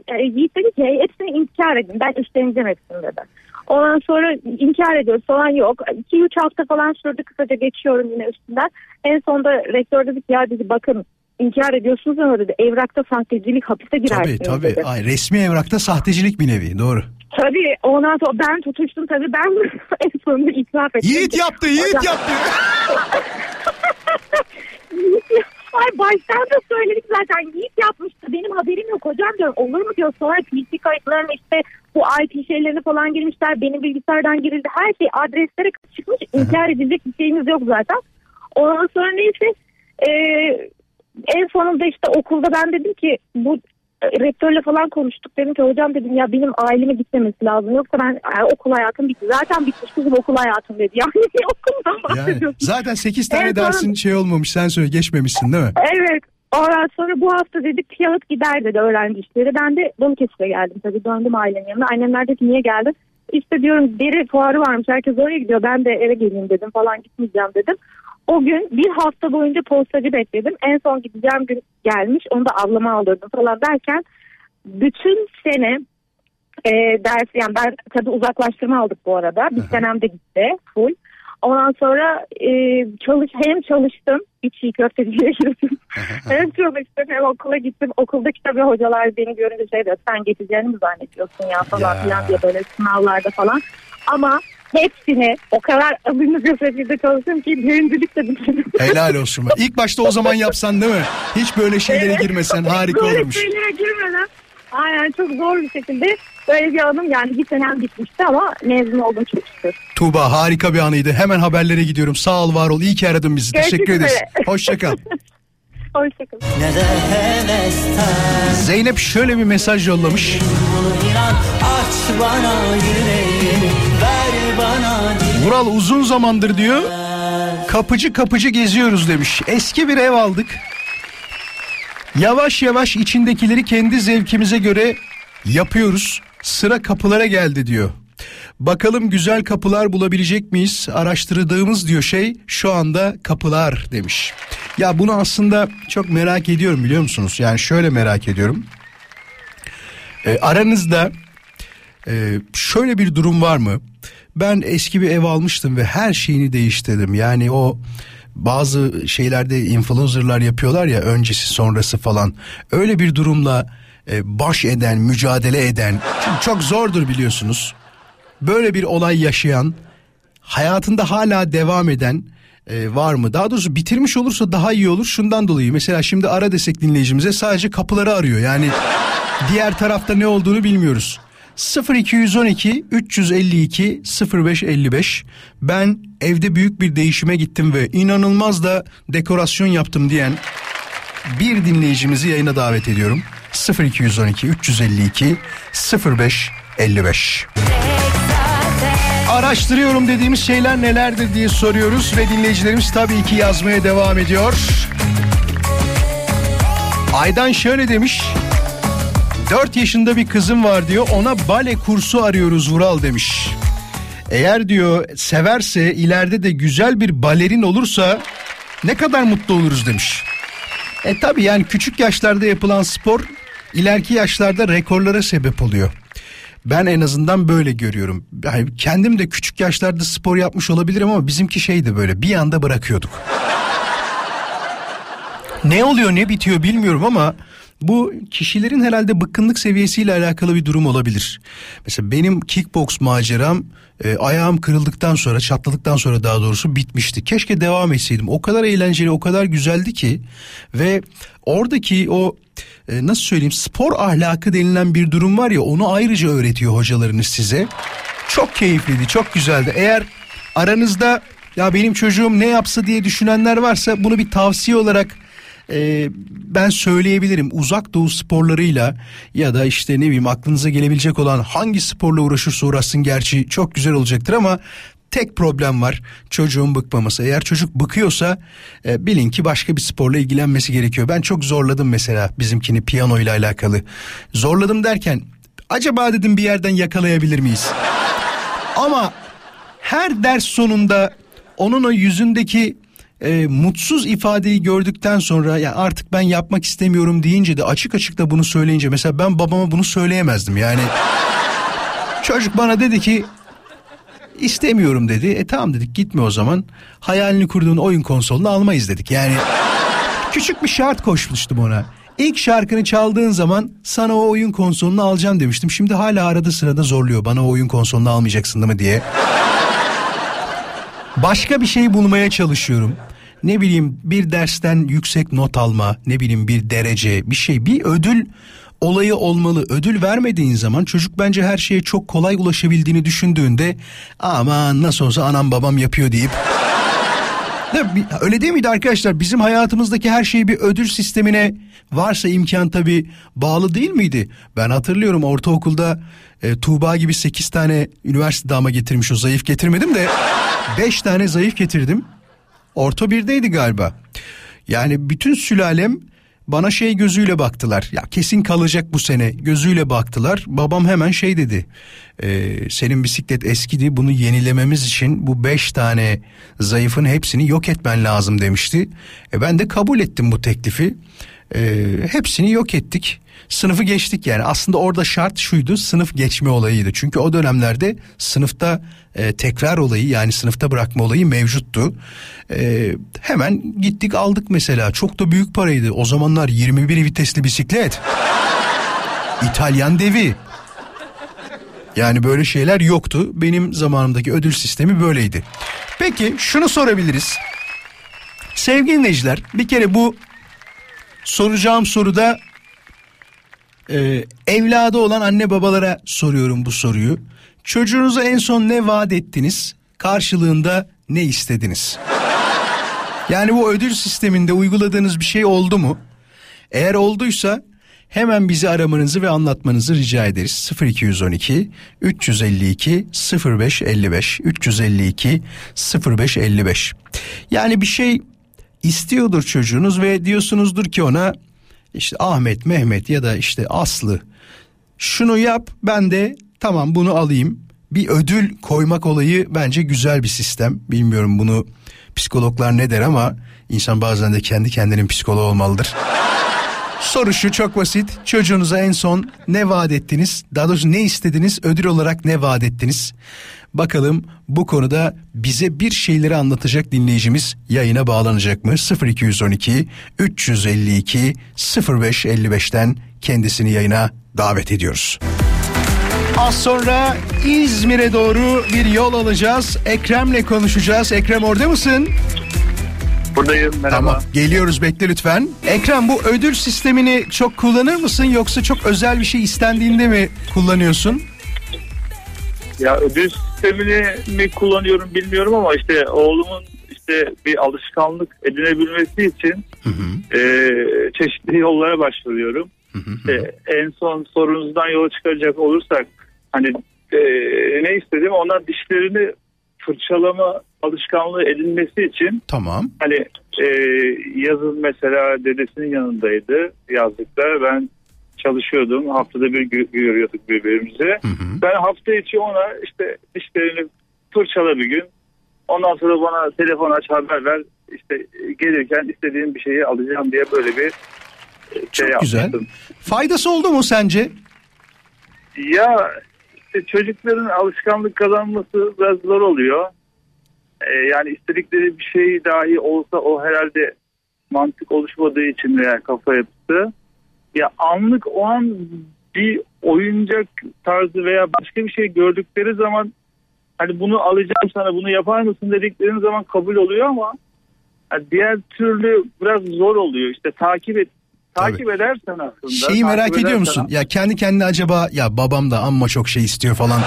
e, Yiğit dedi ki hepsini inkar edin. Ben üstleneceğim hepsini dedi. Ondan sonra inkar ediyoruz falan yok. 2-3 hafta falan sürdü kısaca geçiyorum yine üstünden. En sonunda rektör dedi ki ya dedi bakın inkar ediyorsunuz ama dedi evrakta sahtecilik hapise Tabii girersiniz tabii. dedi. Ay, resmi evrakta sahtecilik bir nevi doğru. Tabii ondan sonra ben tutuştum tabii ben en sonunda itiraf ettim. Yiğit yaptı, Yiğit Hocam- yaptı. Ay baştan da söyledik zaten Yiğit yapmıştı benim haberim yok hocam diyorum olur mu diyor sonra PC kayıtlarına işte bu IP şeylerini falan girmişler benim bilgisayardan girildi her şey adreslere çıkmış inkar edilecek bir şeyimiz yok zaten ondan sonra neyse e, en sonunda işte okulda ben dedim ki bu e, rektörle falan konuştuk dedim ki hocam dedim ya benim aileme gitmemesi lazım yoksa ben e, okul hayatım bitti zaten bitmiş kızım okul hayatım dedi yani okuldan Yani bahsediyorsun. zaten 8 tane Evet, dersin şey olmamış sen söyle geçmemişsin değil mi? Evet. Ondan sonra bu hafta dedik kağıt gider dedi öğrenci işleri. Ben de Balıkesir'e geldim tabii. Döndüm ailemin yanına. Annemler dedi niye geldin? İşte diyorum deri fuarı varmış. Herkes oraya gidiyor. Ben de eve geleyim dedim falan gitmeyeceğim dedim. O gün bir hafta boyunca postacı bekledim. En son gideceğim gün gelmiş. Onu da ablama aldırdım falan derken bütün sene e, ders yani ben tabii uzaklaştırma aldık bu arada. Bir senem de gitti full. Ondan sonra e, çalış hem çalıştım bir çiğ köfteciye girdim. hem çalıştım hem okula gittim. Okuldaki tabii hocalar beni görünce şey diyor sen geçeceğini mi zannediyorsun ya falan filan diye böyle sınavlarda falan. Ama hepsini o kadar azimli bir şekilde çalıştım ki birincilik de bitirdim. Helal olsun. İlk başta o zaman yapsan değil mi? Hiç böyle şeylere girmesen harika Böyle olurmuş. şeylere girmeden aynen çok zor bir şekilde böyle bir anım yani bir senem bitmişti ama mezun oldum çok şükür. Tuğba harika bir anıydı. Hemen haberlere gidiyorum. Sağ ol var ol. İyi ki aradın bizi. Görüşmek Teşekkür ederiz. üzere. Hoşça kal. Hoşçakalın. Zeynep şöyle bir mesaj yollamış. Bunu inan aç bana yüreğini ver Vural uzun zamandır diyor. Kapıcı kapıcı geziyoruz demiş. Eski bir ev aldık. Yavaş yavaş içindekileri kendi zevkimize göre yapıyoruz. Sıra kapılara geldi diyor. Bakalım güzel kapılar bulabilecek miyiz? Araştırdığımız diyor şey şu anda kapılar demiş. Ya bunu aslında çok merak ediyorum biliyor musunuz? Yani şöyle merak ediyorum. E, aranızda ee, şöyle bir durum var mı? Ben eski bir ev almıştım ve her şeyini değiştirdim. Yani o bazı şeylerde influencerlar yapıyorlar ya öncesi sonrası falan. Öyle bir durumla e, baş eden, mücadele eden. Çok zordur biliyorsunuz. Böyle bir olay yaşayan, hayatında hala devam eden e, var mı? Daha doğrusu bitirmiş olursa daha iyi olur. Şundan dolayı mesela şimdi ara desek dinleyicimize sadece kapıları arıyor. Yani diğer tarafta ne olduğunu bilmiyoruz. 0212 352 0555 ben evde büyük bir değişime gittim ve inanılmaz da dekorasyon yaptım diyen bir dinleyicimizi yayına davet ediyorum. 0212 352 0555 Araştırıyorum dediğimiz şeyler nelerdir diye soruyoruz ve dinleyicilerimiz tabii ki yazmaya devam ediyor. Aydan şöyle demiş. 4 yaşında bir kızım var diyor ona bale kursu arıyoruz Vural demiş. Eğer diyor severse ileride de güzel bir balerin olursa ne kadar mutlu oluruz demiş. E tabi yani küçük yaşlarda yapılan spor ileriki yaşlarda rekorlara sebep oluyor. Ben en azından böyle görüyorum. Yani kendim de küçük yaşlarda spor yapmış olabilirim ama bizimki şeydi böyle bir anda bırakıyorduk. ne oluyor ne bitiyor bilmiyorum ama bu kişilerin herhalde bıkkınlık seviyesiyle alakalı bir durum olabilir. Mesela benim kickbox maceram e, ayağım kırıldıktan sonra çatladıktan sonra daha doğrusu bitmişti. Keşke devam etseydim. O kadar eğlenceli o kadar güzeldi ki ve oradaki o e, nasıl söyleyeyim spor ahlakı denilen bir durum var ya onu ayrıca öğretiyor hocalarınız size. Çok keyifliydi çok güzeldi. Eğer aranızda ya benim çocuğum ne yapsa diye düşünenler varsa bunu bir tavsiye olarak e, ben söyleyebilirim uzak doğu sporlarıyla ya da işte ne bileyim aklınıza gelebilecek olan hangi sporla uğraşırsa uğraşsın gerçi çok güzel olacaktır ama tek problem var çocuğun bıkmaması. Eğer çocuk bıkıyorsa e, bilin ki başka bir sporla ilgilenmesi gerekiyor. Ben çok zorladım mesela bizimkini piyano ile alakalı. Zorladım derken acaba dedim bir yerden yakalayabilir miyiz? Ama her ders sonunda onun o yüzündeki e, mutsuz ifadeyi gördükten sonra ya artık ben yapmak istemiyorum deyince de açık açık da bunu söyleyince mesela ben babama bunu söyleyemezdim yani. Çocuk bana dedi ki istemiyorum dedi. E tamam dedik gitme o zaman. Hayalini kurduğun oyun konsolunu almayız dedik. Yani küçük bir şart koşmuştum ona. İlk şarkını çaldığın zaman sana o oyun konsolunu alacağım demiştim. Şimdi hala arada sırada zorluyor bana o oyun konsolunu almayacaksın değil mi diye. Başka bir şey bulmaya çalışıyorum. Ne bileyim bir dersten yüksek not alma, ne bileyim bir derece, bir şey, bir ödül olayı olmalı. Ödül vermediğin zaman çocuk bence her şeye çok kolay ulaşabildiğini düşündüğünde aman nasıl olsa anam babam yapıyor deyip? Öyle değil miydi arkadaşlar? Bizim hayatımızdaki her şey bir ödül sistemine varsa imkan tabii bağlı değil miydi? Ben hatırlıyorum ortaokulda e, Tuğba gibi 8 tane üniversite dama getirmiş o zayıf getirmedim de 5 tane zayıf getirdim. Orta birdeydi galiba. Yani bütün sülalem bana şey gözüyle baktılar. Ya kesin kalacak bu sene gözüyle baktılar. Babam hemen şey dedi. "Ee, senin bisiklet eskidi bunu yenilememiz için bu beş tane zayıfın hepsini yok etmen lazım demişti. E ben de kabul ettim bu teklifi. Ee, hepsini yok ettik. Sınıfı geçtik yani aslında orada şart şuydu sınıf geçme olayıydı. Çünkü o dönemlerde sınıfta e, tekrar olayı yani sınıfta bırakma olayı mevcuttu. E, hemen gittik aldık mesela çok da büyük paraydı. O zamanlar 21 vitesli bisiklet. İtalyan devi. Yani böyle şeyler yoktu. Benim zamanımdaki ödül sistemi böyleydi. Peki şunu sorabiliriz. Sevgili dinleyiciler bir kere bu soracağım soruda e, evladı olan anne babalara soruyorum bu soruyu. Çocuğunuza en son ne vaat ettiniz? Karşılığında ne istediniz? Yani bu ödül sisteminde uyguladığınız bir şey oldu mu? Eğer olduysa hemen bizi aramanızı ve anlatmanızı rica ederiz. 0212 352 0555 352 0555. Yani bir şey istiyordur çocuğunuz ve diyorsunuzdur ki ona işte Ahmet, Mehmet ya da işte Aslı şunu yap ben de tamam bunu alayım. Bir ödül koymak olayı bence güzel bir sistem. Bilmiyorum bunu psikologlar ne der ama insan bazen de kendi kendinin psikoloğu olmalıdır. Soru şu çok basit. Çocuğunuza en son ne vaat ettiniz? Daha doğrusu ne istediniz? Ödül olarak ne vaat ettiniz? Bakalım bu konuda bize bir şeyleri anlatacak dinleyicimiz yayına bağlanacak mı? 0212 352 0555'ten kendisini yayına davet ediyoruz. Az sonra İzmir'e doğru bir yol alacağız. Ekrem'le konuşacağız. Ekrem orada mısın? Buradayım merhaba. Tamam geliyoruz bekle lütfen. Ekrem bu ödül sistemini çok kullanır mısın yoksa çok özel bir şey istendiğinde mi kullanıyorsun? Ya ödül sistemini mi kullanıyorum bilmiyorum ama işte oğlumun işte bir alışkanlık edinebilmesi için e, çeşitli yollara başvuruyorum. İşte en son sorunuzdan yola çıkaracak olursak hani e, ne istedim ona dişlerini fırçalama alışkanlığı edinmesi için Tamam. hani e, yazın mesela dedesinin yanındaydı yazlıkta ben çalışıyordum haftada bir gö- görüyorduk birbirimizi ben hafta içi ona işte dişlerini fırçala bir gün ondan sonra bana telefon aç haber ver işte gelirken istediğim bir şeyi alacağım diye böyle bir e, şey Çok güzel. yapmıştım. Faydası oldu mu sence? Ya işte çocukların alışkanlık kazanması biraz zor oluyor. Ee, yani istedikleri bir şey dahi olsa o herhalde mantık oluşmadığı için veya kafa yapısı. Ya anlık o an bir oyuncak tarzı veya başka bir şey gördükleri zaman hani bunu alacağım sana bunu yapar mısın dedikleri zaman kabul oluyor ama yani diğer türlü biraz zor oluyor. İşte takip et takip edersen aslında. Şeyi merak ediyor musun? Ya kendi kendine acaba ya babam da amma çok şey istiyor falan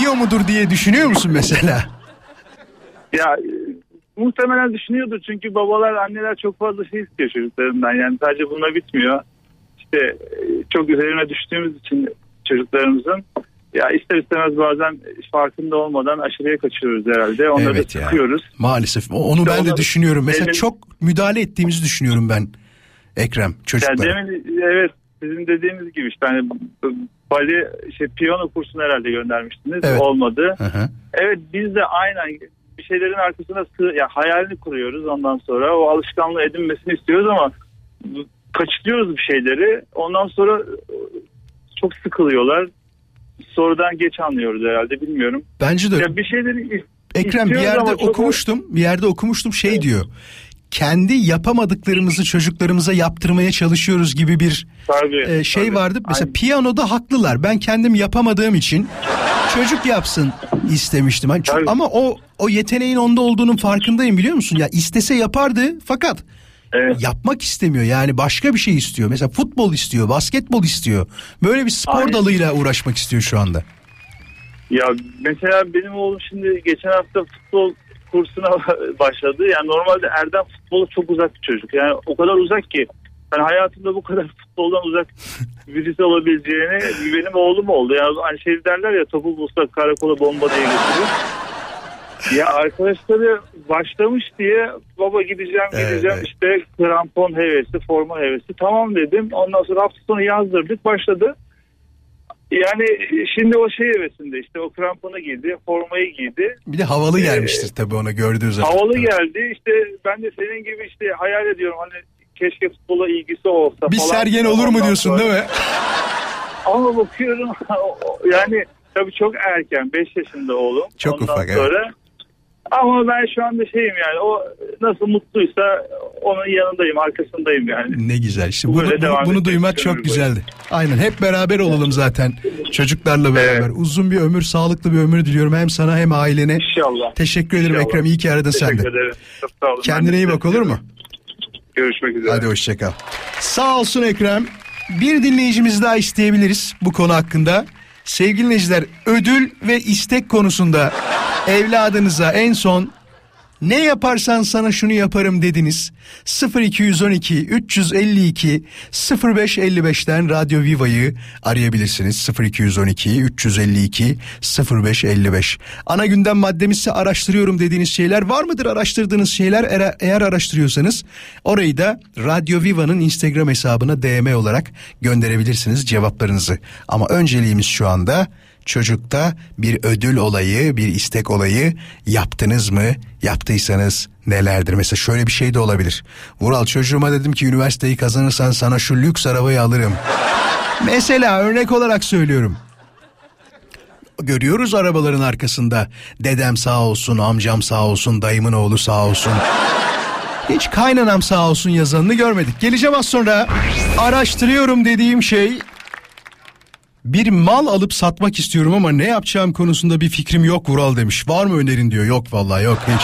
diyor mudur diye düşünüyor musun mesela? Ya e, muhtemelen düşünüyordur çünkü babalar anneler çok fazla şey istiyor çocuklarından yani sadece bununla bitmiyor. İşte e, çok üzerine düştüğümüz için çocuklarımızın ya ister istemez bazen farkında olmadan aşırıya kaçıyoruz herhalde. Onları Evet da ya. sıkıyoruz. Maalesef. O- Onu ben de düşünüyorum. Mesela benim- çok müdahale ettiğimizi düşünüyorum ben. Ekrem Yani çocuklara. demin evet sizin dediğiniz gibi işte hani b- bale şey piyano kursuna herhalde göndermiştiniz. Evet. Olmadı. Hı hı. Evet biz de aynen bir şeylerin arkasına sığ, ya hayalini kuruyoruz ondan sonra o alışkanlığı edinmesini istiyoruz ama kaçırıyoruz bir şeyleri. Ondan sonra e, çok sıkılıyorlar. Sonradan geç anlıyoruz herhalde bilmiyorum. Bence de. Ya bir şeyleri Ekrem bir yerde ama çok- okumuştum. Bir yerde okumuştum şey diyor. Kendi yapamadıklarımızı çocuklarımıza yaptırmaya çalışıyoruz gibi bir Tabii, e, şey tabii. vardı. Mesela Aynen. piyanoda haklılar. Ben kendim yapamadığım için çocuk yapsın istemiştim. Hani çok- ama o o yeteneğin onda olduğunun farkındayım biliyor musun? Ya istese yapardı fakat Evet. yapmak istemiyor. Yani başka bir şey istiyor. Mesela futbol istiyor, basketbol istiyor. Böyle bir spor Aynen. dalıyla uğraşmak istiyor şu anda. Ya mesela benim oğlum şimdi geçen hafta futbol kursuna başladı. Yani normalde Erdem futbola çok uzak bir çocuk. Yani o kadar uzak ki ben hayatımda bu kadar futboldan uzak birisi olabileceğini benim oğlum oldu. Yani hani şey derler ya topu bulsak karakola bomba diye götürür. Ya arkadaşları başlamış diye baba gideceğim gideceğim evet. işte krampon hevesi forma hevesi tamam dedim. Ondan sonra hafta sonu yazdırdık başladı. Yani şimdi o şey hevesinde işte o kramponu giydi formayı giydi. Bir de havalı gelmiştir tabii ona gördüğü zaman. Havalı Tabii. geldi işte ben de senin gibi işte hayal ediyorum hani keşke futbola ilgisi olsa Bir falan. sergen olur mu diyorsun sonra- değil mi? Ama bakıyorum yani tabii çok erken 5 yaşında oğlum. Çok Ondan ufak, evet. Ama ben şu anda şeyim yani o nasıl mutluysa onun yanındayım arkasındayım yani. Ne güzel işte. Bu Bunu, böyle bunu, duymak çok güzeldi. Aynen hep beraber olalım zaten çocuklarla beraber. Uzun bir ömür, sağlıklı bir ömür diliyorum hem sana hem ailene. İnşallah. Teşekkür ederim İnşallah. Ekrem. İyi ki aradın sen de. Teşekkür ederim. Çok sağ olun. Ben Kendine iyi bak olur mu? Görüşmek üzere. Hadi hoşçakal. Sağ olsun Ekrem. Bir dinleyicimiz daha isteyebiliriz bu konu hakkında. Sevgili dinleyiciler ödül ve istek konusunda evladınıza en son ne yaparsan sana şunu yaparım dediniz. 0212 352 0555'ten Radyo Viva'yı arayabilirsiniz. 0212 352 0555. Ana gündem maddemiz ise araştırıyorum dediğiniz şeyler var mıdır? Araştırdığınız şeyler eğer, araştırıyorsanız orayı da Radyo Viva'nın Instagram hesabına DM olarak gönderebilirsiniz cevaplarınızı. Ama önceliğimiz şu anda çocukta bir ödül olayı, bir istek olayı yaptınız mı? Yaptıysanız nelerdir? Mesela şöyle bir şey de olabilir. Vural çocuğuma dedim ki üniversiteyi kazanırsan sana şu lüks arabayı alırım. Mesela örnek olarak söylüyorum. Görüyoruz arabaların arkasında dedem sağ olsun, amcam sağ olsun, dayımın oğlu sağ olsun. Hiç kaynanam sağ olsun yazanını görmedik. Geleceğim az sonra. Araştırıyorum dediğim şey bir mal alıp satmak istiyorum ama ne yapacağım konusunda bir fikrim yok Vural demiş. Var mı önerin diyor. Yok vallahi yok hiç.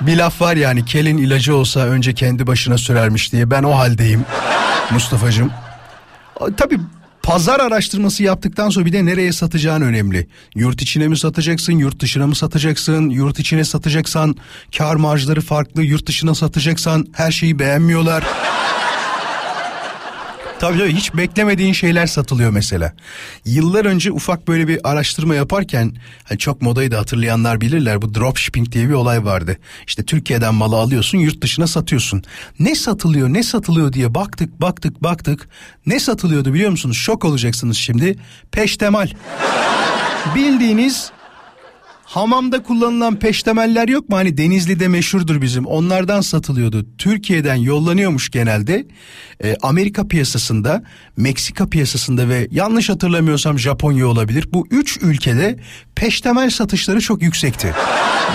Bir laf var yani kelin ilacı olsa önce kendi başına sürermiş diye ben o haldeyim Mustafa'cığım. Tabii pazar araştırması yaptıktan sonra bir de nereye satacağın önemli. Yurt içine mi satacaksın, yurt dışına mı satacaksın? Yurt içine satacaksan kar marjları farklı, yurt dışına satacaksan her şeyi beğenmiyorlar. Tabii tabii hiç beklemediğin şeyler satılıyor mesela. Yıllar önce ufak böyle bir araştırma yaparken hani çok modayı da hatırlayanlar bilirler bu dropshipping diye bir olay vardı. İşte Türkiye'den malı alıyorsun yurt dışına satıyorsun. Ne satılıyor ne satılıyor diye baktık baktık baktık. Ne satılıyordu biliyor musunuz? Şok olacaksınız şimdi. Peştemal. Bildiğiniz Hamamda kullanılan peştemeller yok mu? Hani Denizli'de meşhurdur bizim. Onlardan satılıyordu. Türkiye'den yollanıyormuş genelde. Ee, Amerika piyasasında, Meksika piyasasında ve yanlış hatırlamıyorsam Japonya olabilir. Bu üç ülkede peştemel satışları çok yüksekti.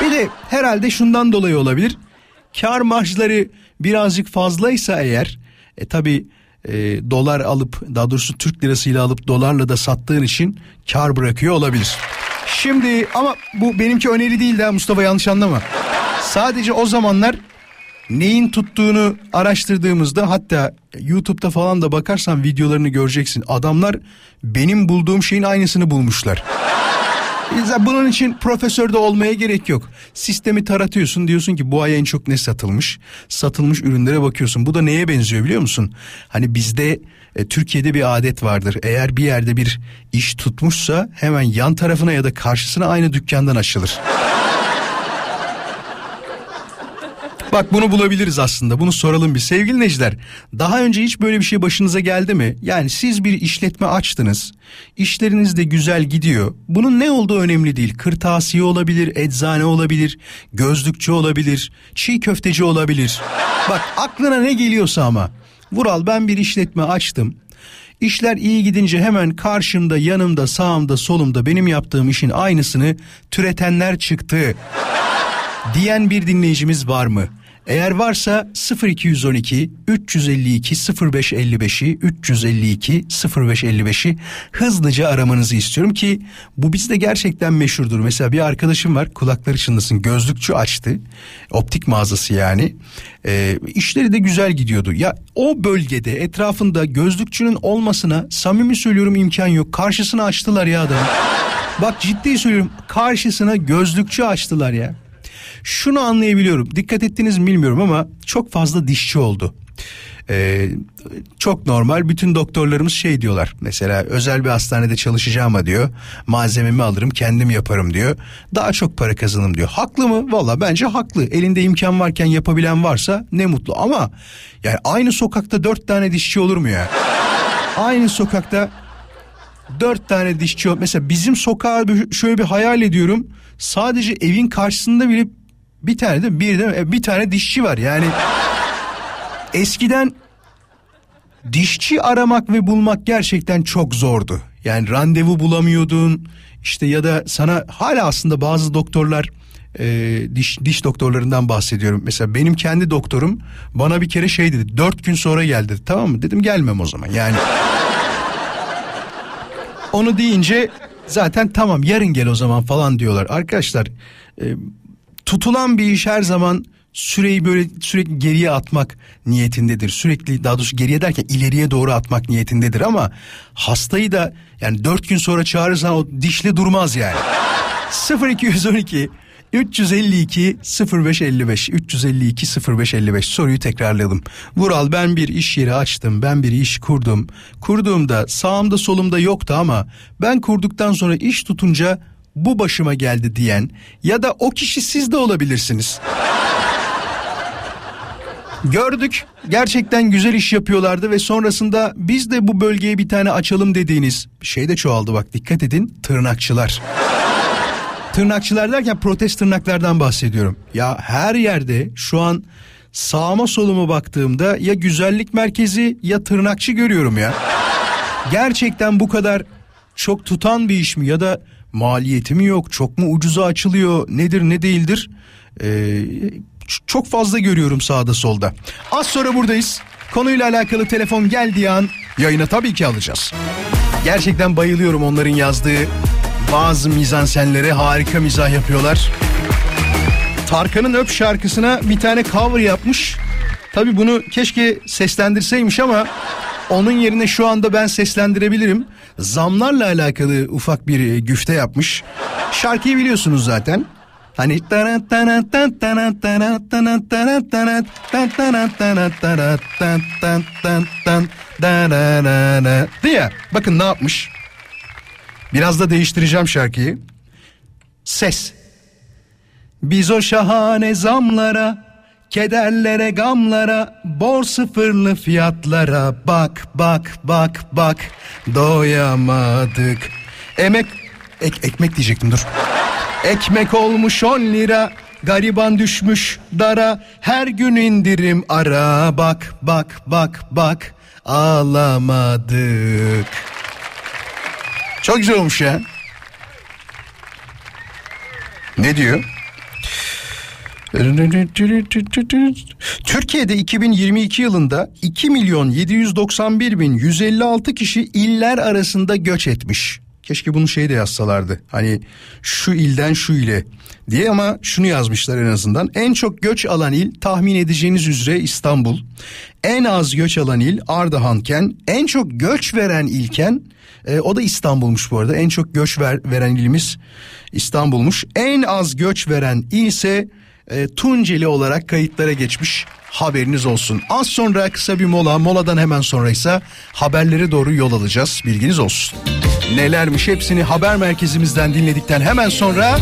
Bir de herhalde şundan dolayı olabilir. Kar marjları birazcık fazlaysa eğer, e tabi e, dolar alıp daha doğrusu Türk lirasıyla alıp dolarla da sattığın için kar bırakıyor olabilir. Şimdi ama bu benimki öneri değil de Mustafa yanlış anlama. Sadece o zamanlar neyin tuttuğunu araştırdığımızda hatta YouTube'da falan da bakarsan videolarını göreceksin. Adamlar benim bulduğum şeyin aynısını bulmuşlar. Bunun için profesör de olmaya gerek yok. Sistemi taratıyorsun diyorsun ki bu ay en çok ne satılmış? Satılmış ürünlere bakıyorsun. Bu da neye benziyor biliyor musun? Hani bizde e, Türkiye'de bir adet vardır. Eğer bir yerde bir iş tutmuşsa hemen yan tarafına ya da karşısına aynı dükkandan açılır. Bak bunu bulabiliriz aslında. Bunu soralım bir sevgili dinleyiciler. Daha önce hiç böyle bir şey başınıza geldi mi? Yani siz bir işletme açtınız. İşleriniz de güzel gidiyor. Bunun ne olduğu önemli değil. Kırtasiye olabilir, eczane olabilir, gözlükçü olabilir, çiğ köfteci olabilir. Bak aklına ne geliyorsa ama. Vural ben bir işletme açtım. İşler iyi gidince hemen karşımda, yanımda, sağımda, solumda benim yaptığım işin aynısını türetenler çıktı diyen bir dinleyicimiz var mı? Eğer varsa 0212 352 0555'i 352 0555'i hızlıca aramanızı istiyorum ki bu bizde gerçekten meşhurdur. Mesela bir arkadaşım var kulakları çınlasın gözlükçü açtı optik mağazası yani ee, işleri de güzel gidiyordu. Ya o bölgede etrafında gözlükçünün olmasına samimi söylüyorum imkan yok karşısına açtılar ya adamı. Bak ciddi söylüyorum karşısına gözlükçü açtılar ya. Şunu anlayabiliyorum. Dikkat ettiniz mi bilmiyorum ama çok fazla dişçi oldu. Ee, çok normal bütün doktorlarımız şey diyorlar. Mesela özel bir hastanede çalışacağım diyor. Malzememi alırım kendim yaparım diyor. Daha çok para kazanırım diyor. Haklı mı? Valla bence haklı. Elinde imkan varken yapabilen varsa ne mutlu. Ama yani aynı sokakta dört tane dişçi olur mu ya? Aynı sokakta dört tane dişçi mesela bizim sokağı şöyle bir hayal ediyorum sadece evin karşısında bile bir tane de bir de bir tane dişçi var yani eskiden dişçi aramak ve bulmak gerçekten çok zordu yani randevu bulamıyordun işte ya da sana hala aslında bazı doktorlar e, diş diş doktorlarından bahsediyorum. Mesela benim kendi doktorum bana bir kere şey dedi. Dört gün sonra gel dedi. Tamam mı? Dedim gelmem o zaman. Yani onu deyince zaten tamam yarın gel o zaman falan diyorlar. Arkadaşlar e, tutulan bir iş her zaman süreyi böyle sürekli geriye atmak niyetindedir. Sürekli daha doğrusu geriye derken ileriye doğru atmak niyetindedir ama hastayı da yani dört gün sonra çağırırsan o dişli durmaz yani. 0212 352 0555 352 0555 soruyu tekrarlayalım. Vural ben bir iş yeri açtım. Ben bir iş kurdum. Kurduğumda sağımda solumda yoktu ama ben kurduktan sonra iş tutunca bu başıma geldi diyen ya da o kişi siz de olabilirsiniz. Gördük gerçekten güzel iş yapıyorlardı ve sonrasında biz de bu bölgeye bir tane açalım dediğiniz şey de çoğaldı bak dikkat edin tırnakçılar. Tırnakçılar derken protest tırnaklardan bahsediyorum. Ya her yerde şu an sağıma soluma baktığımda ya güzellik merkezi ya tırnakçı görüyorum ya. Gerçekten bu kadar çok tutan bir iş mi ya da maliyeti mi yok çok mu ucuza açılıyor nedir ne değildir ee, çok fazla görüyorum sağda solda. Az sonra buradayız. Konuyla alakalı telefon geldiği an yayına tabii ki alacağız. Gerçekten bayılıyorum onların yazdığı bazı mizansenlere harika mizah yapıyorlar. Tarkan'ın Öp şarkısına bir tane cover yapmış. Tabi bunu keşke seslendirseymiş ama onun yerine şu anda ben seslendirebilirim. Zamlarla alakalı ufak bir güfte yapmış. Şarkıyı biliyorsunuz zaten. Hani diye bakın ne yapmış. Biraz da değiştireceğim şarkıyı. Ses. Biz o şahane zamlara, kederlere, gamlara, bor sıfırlı fiyatlara bak bak bak bak doyamadık. Emek ek, ekmek diyecektim dur. Ekmek olmuş on lira, gariban düşmüş dara, her gün indirim ara bak bak bak bak ağlamadık. Çok güzel olmuş ya. Ne diyor? Türkiye'de 2022 yılında 2 milyon 791 bin 156 kişi iller arasında göç etmiş. Keşke bunu şey de yazsalardı. Hani şu ilden şu ile diye ama şunu yazmışlar en azından. En çok göç alan il tahmin edeceğiniz üzere İstanbul. En az göç alan il Ardahanken en çok göç veren ilken e, o da İstanbul'muş bu arada. En çok göç ver, veren ilimiz İstanbul'muş. En az göç veren il ise e, Tunceli olarak kayıtlara geçmiş. Haberiniz olsun. Az sonra kısa bir mola. Moladan hemen sonra ise haberlere doğru yol alacağız. Bilginiz olsun. Nelermiş hepsini haber merkezimizden dinledikten hemen sonra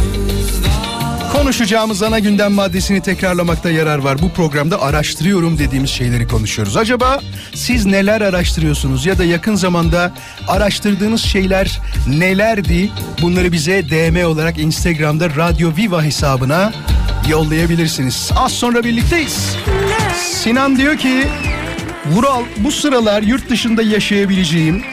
Konuşacağımız ana gündem maddesini tekrarlamakta yarar var. Bu programda araştırıyorum dediğimiz şeyleri konuşuyoruz. Acaba siz neler araştırıyorsunuz ya da yakın zamanda araştırdığınız şeyler nelerdi? Bunları bize DM olarak Instagram'da Radyo Viva hesabına yollayabilirsiniz. Az sonra birlikteyiz. Sinan diyor ki Vural bu sıralar yurt dışında yaşayabileceğim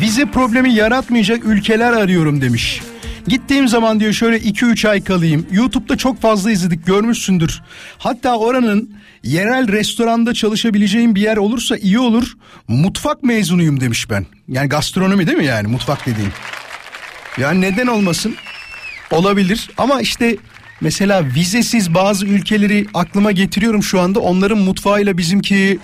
vize problemi yaratmayacak ülkeler arıyorum demiş. Gittiğim zaman diyor şöyle 2-3 ay kalayım. YouTube'da çok fazla izledik görmüşsündür. Hatta oranın yerel restoranda çalışabileceğim bir yer olursa iyi olur. Mutfak mezunuyum demiş ben. Yani gastronomi değil mi yani mutfak dediğim. Yani neden olmasın? Olabilir ama işte mesela vizesiz bazı ülkeleri aklıma getiriyorum şu anda. Onların mutfağıyla bizimki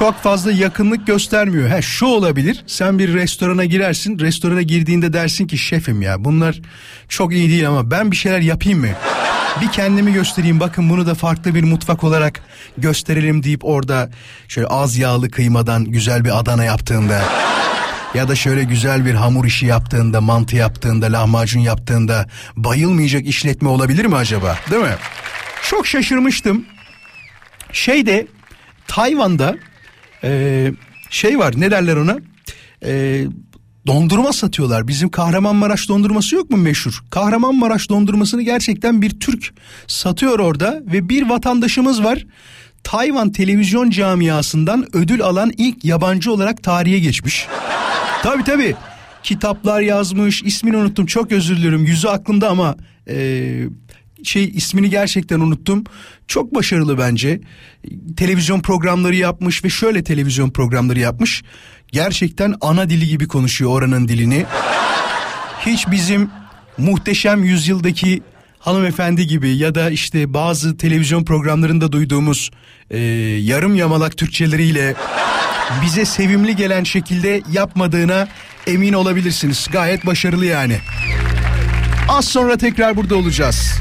çok fazla yakınlık göstermiyor. Ha şu olabilir. Sen bir restorana girersin. Restorana girdiğinde dersin ki şefim ya bunlar çok iyi değil ama ben bir şeyler yapayım mı? Bir kendimi göstereyim bakın bunu da farklı bir mutfak olarak gösterelim deyip orada şöyle az yağlı kıymadan güzel bir Adana yaptığında ya da şöyle güzel bir hamur işi yaptığında, mantı yaptığında, lahmacun yaptığında bayılmayacak işletme olabilir mi acaba? Değil mi? Çok şaşırmıştım. Şeyde Tayvan'da e, şey var ne derler ona? E, dondurma satıyorlar. Bizim Kahramanmaraş dondurması yok mu meşhur? Kahramanmaraş dondurmasını gerçekten bir Türk satıyor orada ve bir vatandaşımız var. Tayvan televizyon camiasından ödül alan ilk yabancı olarak tarihe geçmiş. tabii tabii. Kitaplar yazmış. ismini unuttum. Çok özür dilerim. Yüzü aklımda ama e, şey ismini gerçekten unuttum. Çok başarılı bence. Televizyon programları yapmış ve şöyle televizyon programları yapmış. Gerçekten ana dili gibi konuşuyor oranın dilini. Hiç bizim muhteşem yüzyıldaki hanımefendi gibi ya da işte bazı televizyon programlarında duyduğumuz e, yarım yamalak Türkçeleriyle bize sevimli gelen şekilde yapmadığına emin olabilirsiniz. Gayet başarılı yani. Az sonra tekrar burada olacağız.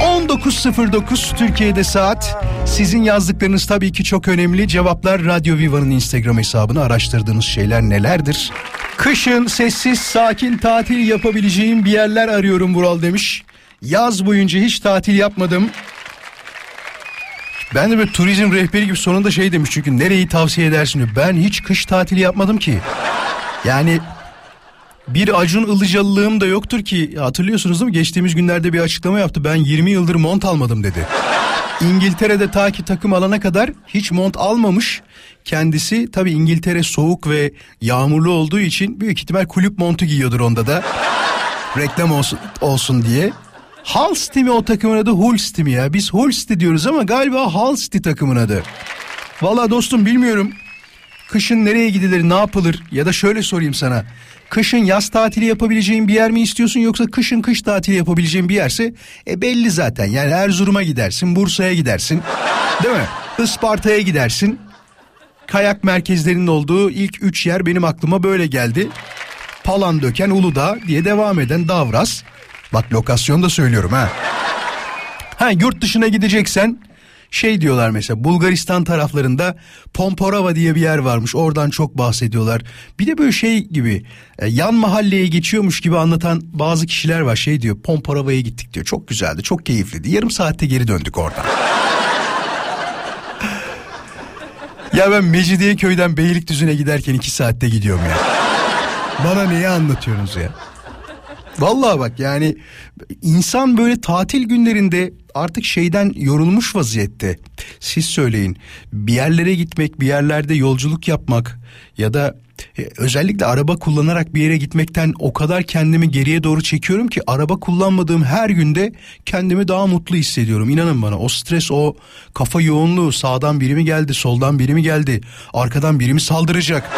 19.09 Türkiye'de saat. Sizin yazdıklarınız tabii ki çok önemli. Cevaplar Radyo Viva'nın Instagram hesabını araştırdığınız şeyler nelerdir? Kışın sessiz sakin tatil yapabileceğim bir yerler arıyorum Vural demiş. Yaz boyunca hiç tatil yapmadım. Ben de böyle turizm rehberi gibi sonunda şey demiş çünkü nereyi tavsiye edersin diyor. Ben hiç kış tatili yapmadım ki. Yani bir Acun Ilıcalılığım da yoktur ki hatırlıyorsunuz değil mi? Geçtiğimiz günlerde bir açıklama yaptı. Ben 20 yıldır mont almadım dedi. İngiltere'de ta ki takım alana kadar hiç mont almamış. Kendisi tabi İngiltere soğuk ve yağmurlu olduğu için büyük ihtimal kulüp montu giyiyordur onda da. Reklam olsun, olsun diye. Hull City mi o takımın adı Hull City mi ya? Biz Hull City diyoruz ama galiba Hull City takımın adı. Valla dostum bilmiyorum. Kışın nereye gidilir ne yapılır ya da şöyle sorayım sana. Kışın yaz tatili yapabileceğin bir yer mi istiyorsun yoksa kışın kış tatili yapabileceğin bir yerse e belli zaten. Yani Erzurum'a gidersin, Bursa'ya gidersin. Değil mi? Isparta'ya gidersin. Kayak merkezlerinin olduğu ilk üç yer benim aklıma böyle geldi. Palandöken, Uludağ diye devam eden Davras. Bak lokasyon da söylüyorum ha. Ha yurt dışına gideceksen şey diyorlar mesela Bulgaristan taraflarında Pomporava diye bir yer varmış. Oradan çok bahsediyorlar. Bir de böyle şey gibi e, yan mahalleye geçiyormuş gibi anlatan bazı kişiler var. Şey diyor Pomporava'ya gittik diyor. Çok güzeldi, çok keyifliydi. Yarım saatte geri döndük oradan. ya ben Mecidiyeköy'den Beylikdüzü'ne giderken iki saatte gidiyorum ya. Bana neyi anlatıyorsunuz ya? Vallahi bak yani insan böyle tatil günlerinde artık şeyden yorulmuş vaziyette. Siz söyleyin bir yerlere gitmek, bir yerlerde yolculuk yapmak ya da e, özellikle araba kullanarak bir yere gitmekten o kadar kendimi geriye doğru çekiyorum ki araba kullanmadığım her günde kendimi daha mutlu hissediyorum. İnanın bana o stres o kafa yoğunluğu sağdan biri mi geldi soldan biri mi geldi arkadan biri mi saldıracak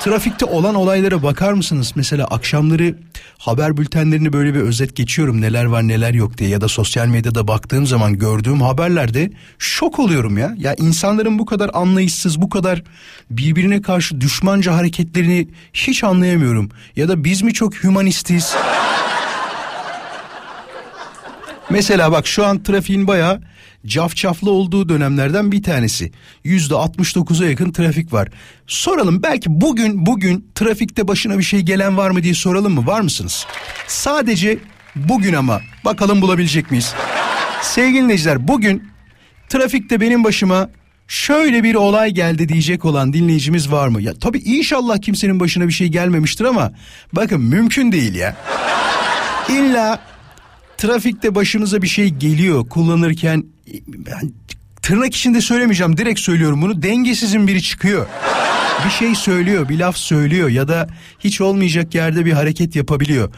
trafikte olan olaylara bakar mısınız? Mesela akşamları haber bültenlerini böyle bir özet geçiyorum neler var neler yok diye ya da sosyal medyada baktığım zaman gördüğüm haberlerde şok oluyorum ya. Ya insanların bu kadar anlayışsız, bu kadar birbirine karşı düşmanca hareketlerini hiç anlayamıyorum. Ya da biz mi çok hümanistiz? Mesela bak şu an trafiğin bayağı cafcaflı olduğu dönemlerden bir tanesi. Yüzde 69'a yakın trafik var. Soralım belki bugün bugün trafikte başına bir şey gelen var mı diye soralım mı? Var mısınız? Sadece bugün ama bakalım bulabilecek miyiz? Sevgili dinleyiciler bugün trafikte benim başıma şöyle bir olay geldi diyecek olan dinleyicimiz var mı? Ya tabii inşallah kimsenin başına bir şey gelmemiştir ama bakın mümkün değil ya. İlla trafikte başımıza bir şey geliyor kullanırken tırnak içinde söylemeyeceğim direkt söylüyorum bunu dengesizin biri çıkıyor. Bir şey söylüyor, bir laf söylüyor ya da hiç olmayacak yerde bir hareket yapabiliyor.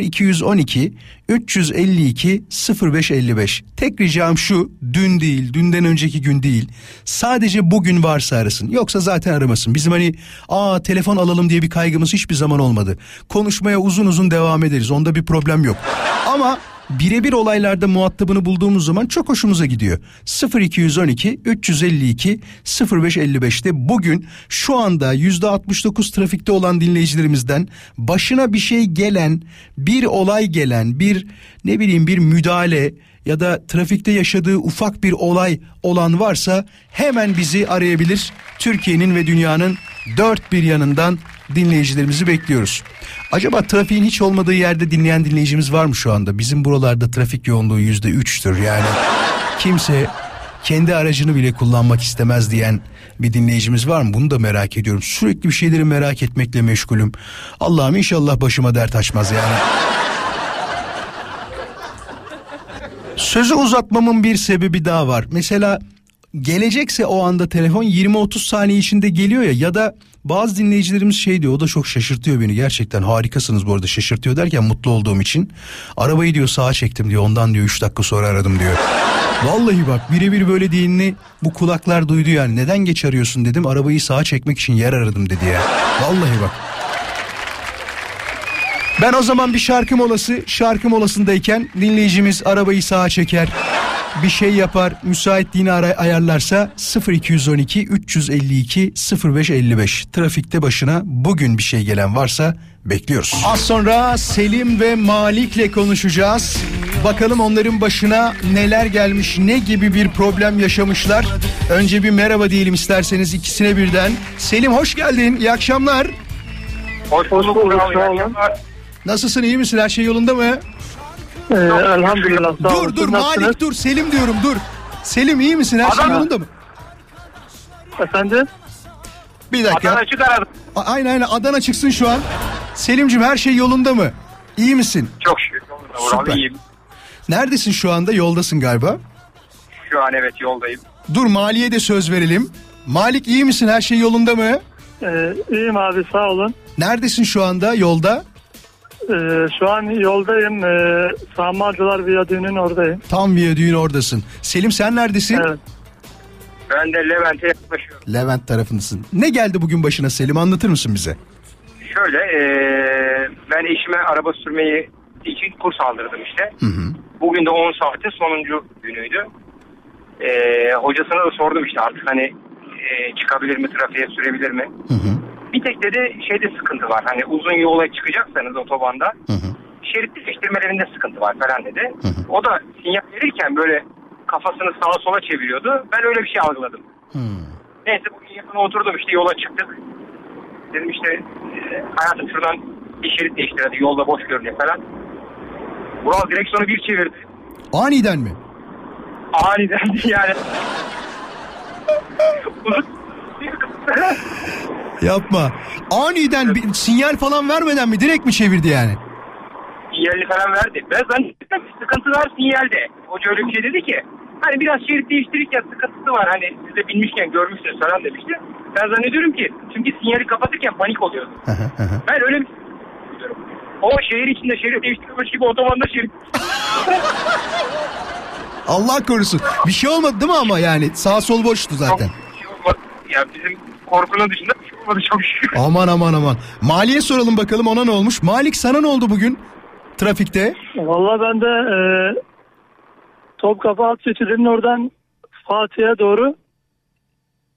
0212 352 0555. Tek ricam şu, dün değil, dünden önceki gün değil. Sadece bugün varsa arasın. Yoksa zaten aramasın. Bizim hani aa telefon alalım diye bir kaygımız hiçbir zaman olmadı. Konuşmaya uzun uzun devam ederiz. Onda bir problem yok. Ama birebir olaylarda muhatabını bulduğumuz zaman çok hoşumuza gidiyor. 0212 352 0555'te bugün şu anda %69 trafikte olan dinleyicilerimizden başına bir şey gelen, bir olay gelen, bir ne bileyim bir müdahale ya da trafikte yaşadığı ufak bir olay olan varsa hemen bizi arayabilir. Türkiye'nin ve dünyanın dört bir yanından dinleyicilerimizi bekliyoruz. Acaba trafiğin hiç olmadığı yerde dinleyen dinleyicimiz var mı şu anda? Bizim buralarda trafik yoğunluğu yüzde üçtür yani. Kimse kendi aracını bile kullanmak istemez diyen bir dinleyicimiz var mı? Bunu da merak ediyorum. Sürekli bir şeyleri merak etmekle meşgulüm. Allah'ım inşallah başıma dert açmaz yani. Sözü uzatmamın bir sebebi daha var. Mesela gelecekse o anda telefon 20-30 saniye içinde geliyor ya ya da bazı dinleyicilerimiz şey diyor o da çok şaşırtıyor beni gerçekten harikasınız bu arada şaşırtıyor derken mutlu olduğum için. Arabayı diyor sağa çektim diyor ondan diyor 3 dakika sonra aradım diyor. Vallahi bak birebir böyle değilini bu kulaklar duydu yani neden geç arıyorsun dedim arabayı sağa çekmek için yer aradım dedi ya. Vallahi bak. Ben o zaman bir şarkı molası, şarkı molasındayken dinleyicimiz arabayı sağa çeker. Bir şey yapar, müsaitliğini ara ayarlarsa 0212 352 0555. Trafikte başına bugün bir şey gelen varsa bekliyoruz. Az sonra Selim ve Malik'le konuşacağız. Bakalım onların başına neler gelmiş, ne gibi bir problem yaşamışlar. Önce bir merhaba diyelim isterseniz ikisine birden. Selim hoş geldin, iyi akşamlar. Hoş bulduk. Sağ olun. Nasılsın, iyi misin, her şey yolunda mı? Ee, elhamdülillah. Sağ. Dur dur nasılsınız? Malik dur Selim diyorum dur. Selim iyi misin her şey Adana. yolunda mı? Efendim? Bir dakika. Adana açık aradım. A- Aynen aynen Adana çıksın şu an. Selim'cim her şey yolunda mı? İyi misin? Çok şükür. Süper. Süper. İyiyim. Neredesin şu anda? Yoldasın galiba. Şu an evet yoldayım. Dur Mali'ye de söz verelim. Malik iyi misin? Her şey yolunda mı? Ee, iyiyim abi sağ olun. Neredesin şu anda? Yolda. Ee, şu an yoldayım. Ee, Sağmalcılar Viyadüğü'nün oradayım. Tam viyadüğün oradasın. Selim sen neredesin? Evet. Ben de Levent'e yaklaşıyorum. Levent tarafındasın. Ne geldi bugün başına Selim? Anlatır mısın bize? Şöyle eee, ben eşime araba sürmeyi için kurs aldırdım işte. Hı hı. Bugün de 10 saatin sonuncu günüydü. Eee, hocasına da sordum işte artık hani eee, çıkabilir mi trafiğe sürebilir mi? Hı hı. Bir tek dedi şeyde sıkıntı var. Hani uzun yola çıkacaksanız otobanda Hı hı. şerit değiştirmelerinde sıkıntı var falan dedi. Hı hı. O da sinyal verirken böyle kafasını sağa sola çeviriyordu. Ben öyle bir şey algıladım. Hı. Neyse bugün yakına oturdum işte yola çıktık. Dedim işte e, hayatım şuradan bir şerit değiştir hadi yolda boş görünüyor falan. Vural direksiyonu bir çevirdi. Aniden mi? Aniden yani. Uzun Yapma. Aniden bir sinyal falan vermeden mi direkt mi çevirdi yani? sinyalini falan verdi. Ben zannettim sıkıntı var sinyalde. Hoca öyle bir şey dedi ki hani biraz şerit değiştirirken sıkıntısı var hani siz de bilmişken görmüşsünüz falan demişti. Ben zannediyorum ki çünkü sinyali kapatırken panik oluyordu. Ben öyle bir diyorum. O şehir içinde şerit değiştirmiş gibi otobanda şerit. Allah korusun. Bir şey olmadı değil mi ama yani sağ sol boştu zaten. Olmadı. Ya bizim korkunun dışında bir şey olmadı çok şükür. Aman aman aman. Mali'ye soralım bakalım ona ne olmuş. Malik sana ne oldu bugün trafikte? Valla ben de e, Topkapı alt geçidinin oradan Fatih'e doğru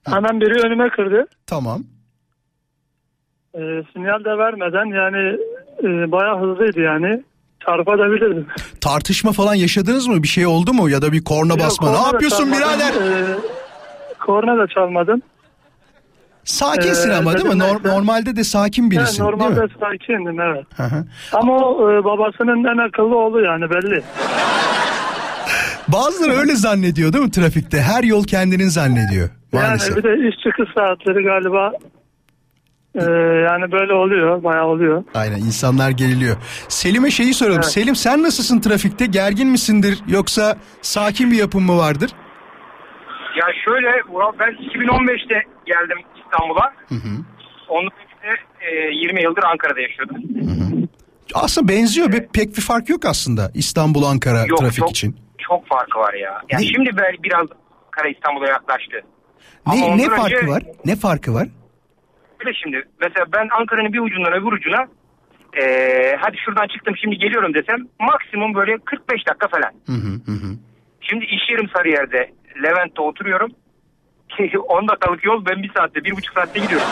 hemen biri önüme kırdı. Tamam. E, sinyal de vermeden yani e, bayağı hızlıydı yani. Çarpabilirdim. Tartışma falan yaşadınız mı? Bir şey oldu mu? Ya da bir korna basma. Yok, Ne korna da yapıyorsun çalmadım. birader? E, korna da çalmadım. Sakinsin Ee, ama değil mi? Nor- ben- normalde de sakin birisin değil normalde mi? sakindim evet. Hı hı. Ama o e, babasının en akıllı oğlu yani belli. Bazıları öyle zannediyor değil mi trafikte? Her yol kendinin zannediyor. Maalesef. Yani bir de iş çıkış saatleri galiba e, yani böyle oluyor bayağı oluyor. Aynen insanlar geriliyor. Selim'e şeyi soralım. Evet. Selim sen nasılsın trafikte? Gergin misindir yoksa sakin bir yapın mı vardır? Ya şöyle ben 2015'te geldim İstanbul'a. Hı hı. Ondan önce e, 20 yıldır Ankara'da yaşıyordum. Aslında benziyor. Be- Pek bir fark yok aslında İstanbul Ankara Yok, trafik çok, için. Çok farkı var ya. Ya Ne? şimdi biraz Ankara İstanbul'a yaklaştı. Ama Ne, ne farkı önce- var? Ne farkı var? Öyle şimdi. Mesela ben Ankara'nın bir ucundan öbür ucuna Ee, hadi şuradan çıktım şimdi geliyorum desem maksimum böyle 45 dakika falan. Hı hı hı. hı. Şimdi iş yerim Sarıyer'de. Levent'te oturuyorum. 10 dakikalık yol ben bir saatte, bir buçuk saatte gidiyorum.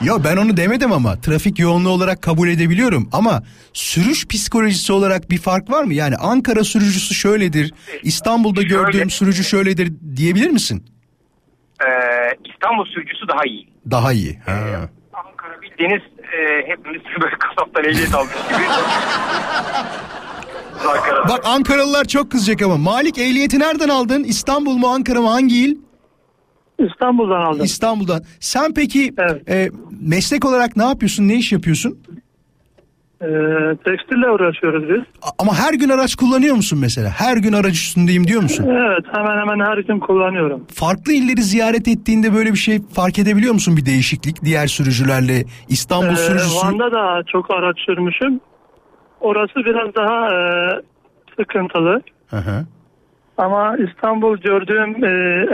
Ya ben onu demedim ama trafik yoğunluğu olarak kabul edebiliyorum ama sürüş psikolojisi olarak bir fark var mı? Yani Ankara sürücüsü şöyledir, İstanbul'da Şöyle. gördüğüm sürücü şöyledir diyebilir misin? Ee, İstanbul sürücüsü daha iyi. Daha iyi. Ha. Ankara bildiğiniz e, hepimiz böyle kasaptan ehliyet almış gibi. Ankara. Bak Ankaralılar çok kızacak ama Malik ehliyeti nereden aldın? İstanbul mu Ankara mı hangi il? İstanbul'dan aldım. İstanbul'dan. Sen peki Evet. e, meslek olarak ne yapıyorsun? Ne iş yapıyorsun? Ee, tekstille uğraşıyoruz biz. Ama her gün araç kullanıyor musun mesela? Her gün araç üstündeyim diyor musun? Evet hemen hemen her gün kullanıyorum. Farklı illeri ziyaret ettiğinde böyle bir şey fark edebiliyor musun bir değişiklik diğer sürücülerle? İstanbul Ee, sürücüsü Van'da da çok araç sürmüşüm. Orası biraz daha e, sıkıntılı. Hı hı. Ama İstanbul gördüğüm e,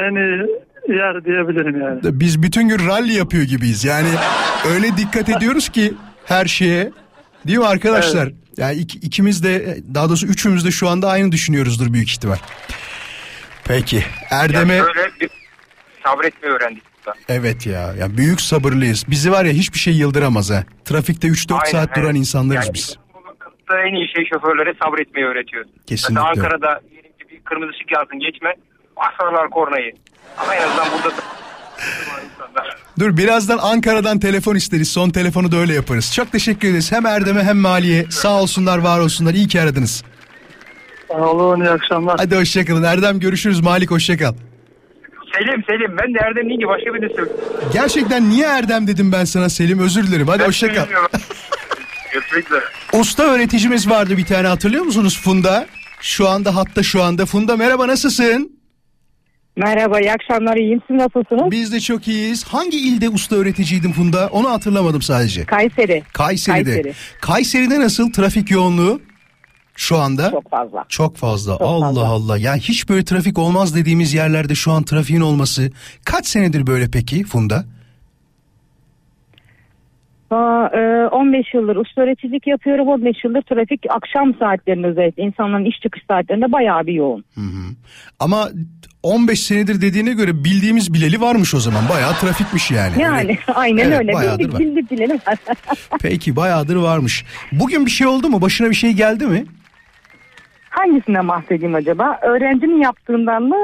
en iyi yer diyebilirim yani. Biz bütün gün rally yapıyor gibiyiz. Yani öyle dikkat ediyoruz ki her şeye. Değil mi arkadaşlar? Yani ik- ikimiz de daha doğrusu üçümüz de şu anda aynı düşünüyoruzdur büyük ihtimal. Peki Erdem'e Yani böyle bir sabretmeyi öğrendik. evet ya, ya büyük sabırlıyız. Bizi var ya hiçbir şey yıldıramaz ha. Trafikte 3-4 Aynen, saat duran evet. insanlarız Yani biz. en iyi şey şoförlere sabretmeyi öğretiyor. Kesinlikle. Mesela Ankara'da diyelim ki bir kırmızı ışık yansın geçme. Basarlar kornayı. Ama en azından burada da insanlar. Dur birazdan Ankara'dan telefon isteriz. Son telefonu da öyle yaparız. Çok teşekkür ederiz. Hem Erdem'e hem Mali'ye. Sağ olsunlar var olsunlar. İyi ki aradınız. Sağ olun iyi akşamlar. Hadi hoşçakalın. Erdem görüşürüz. Malik hoşçakal. Selim Selim ben de Erdem deyince başka birini söylüyorum. Gerçekten niye Erdem dedim ben sana Selim özür dilerim. Hadi hoşçakal. Görüşmek üzere. Usta öğreticimiz vardı bir tane hatırlıyor musunuz Funda? Şu anda hatta şu anda. Funda merhaba nasılsın? Merhaba iyi akşamlar iyiyim siz nasılsınız? Biz de çok iyiyiz. Hangi ilde usta öğreticiydin Funda? Onu hatırlamadım sadece. Kayseri. Kayseri'de. Kayseri. Kayseri'de nasıl trafik yoğunluğu? Şu anda? Çok fazla. Çok fazla. Allah fazla. Allah. Ya hiç böyle trafik olmaz dediğimiz yerlerde şu an trafiğin olması. Kaç senedir böyle peki Funda? Aa, e, 15 yıldır usta öğreticilik yapıyorum 15 yıldır trafik akşam saatlerinde özellikle insanların iş çıkış saatlerinde bayağı bir yoğun. Ama 15 senedir dediğine göre bildiğimiz bileli varmış o zaman. Bayağı trafikmiş yani. Yani Öyle- aynen Evet, öyle bayağıdır bildik var. Peki bayağıdır varmış. Bugün bir şey oldu mu? Başına bir şey geldi mi? Hangisinden bahsedeyim acaba? Öğrencinin yaptığından mı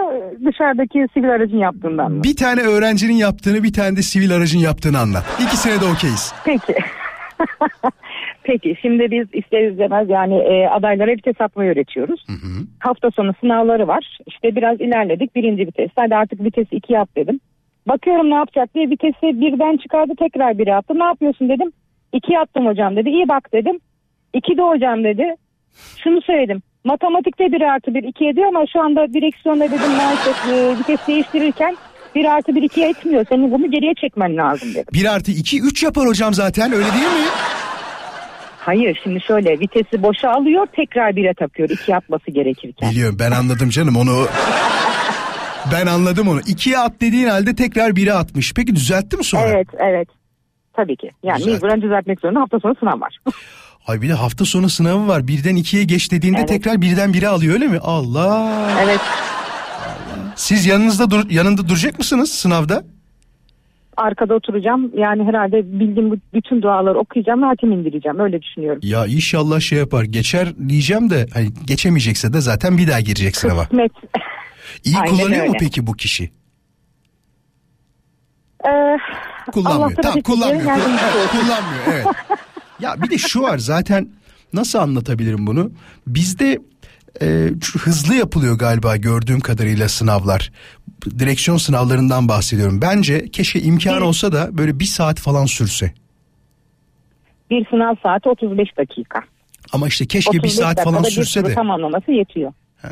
dışarıdaki sivil aracın yaptığından mı? Bir tane öğrencinin yaptığını bir tane de sivil aracın yaptığını anlat. İkisine de okeyiz. Peki. Peki şimdi biz ister istemez yani e, adaylara vites atmayı öğretiyoruz. Hafta sonu sınavları var. İşte biraz ilerledik birinci vites. Hadi artık vitesi ikiye at dedim. Bakıyorum ne yapacak diye vitesi birden çıkardı tekrar biri attı. Ne yapıyorsun dedim. İkiye attım hocam dedi. İyi bak dedim. İki de hocam dedi. Şunu söyledim. Matematikte bir artı bir iki ediyor ama şu anda direksiyonda dedim maalesef e, vites değiştirirken bir artı bir ikiye etmiyor. Senin bunu geriye çekmen lazım dedim. 1 artı 2 3 yapar hocam zaten öyle değil mi? Hayır şimdi şöyle vitesi boşa alıyor tekrar bire takıyor iki atması gerekirken. Biliyorum ben anladım canım onu. Ben anladım onu. İkiye at dediğin halde tekrar bire atmış. Peki düzeltti mi sonra? Evet evet tabii ki yani Güzel. mecburen düzeltmek zorunda hafta sonu sınav var. Ay bir de hafta sonu sınavı var. Birden ikiye geç dediğinde Evet. tekrar birden bire alıyor öyle mi? Allah. evet Siz yanınızda dur, yanında duracak mısınız sınavda? Arkada oturacağım yani herhalde bildiğim bütün duaları okuyacağım ve hatim indireceğim öyle düşünüyorum. Ya inşallah şey yapar. Geçer diyeceğim de hani geçemeyecekse de zaten bir daha girecek sınava. Kısmet. İyi Aynen kullanıyor mu öyle. peki bu kişi? Ee, Kullanmıyor. Tamam kullanmıyor. kullanmıyor evet. Ya bir de şu var zaten nasıl anlatabilirim bunu? Bizde e, hızlı yapılıyor galiba gördüğüm kadarıyla sınavlar. Direksiyon sınavlarından bahsediyorum. Bence keşke imkan olsa da böyle bir saat falan sürse. bir sınav saati 35 dakika. Ama işte keşke bir 35 saat falan sürse de. tamamlaması yetiyor. Ha,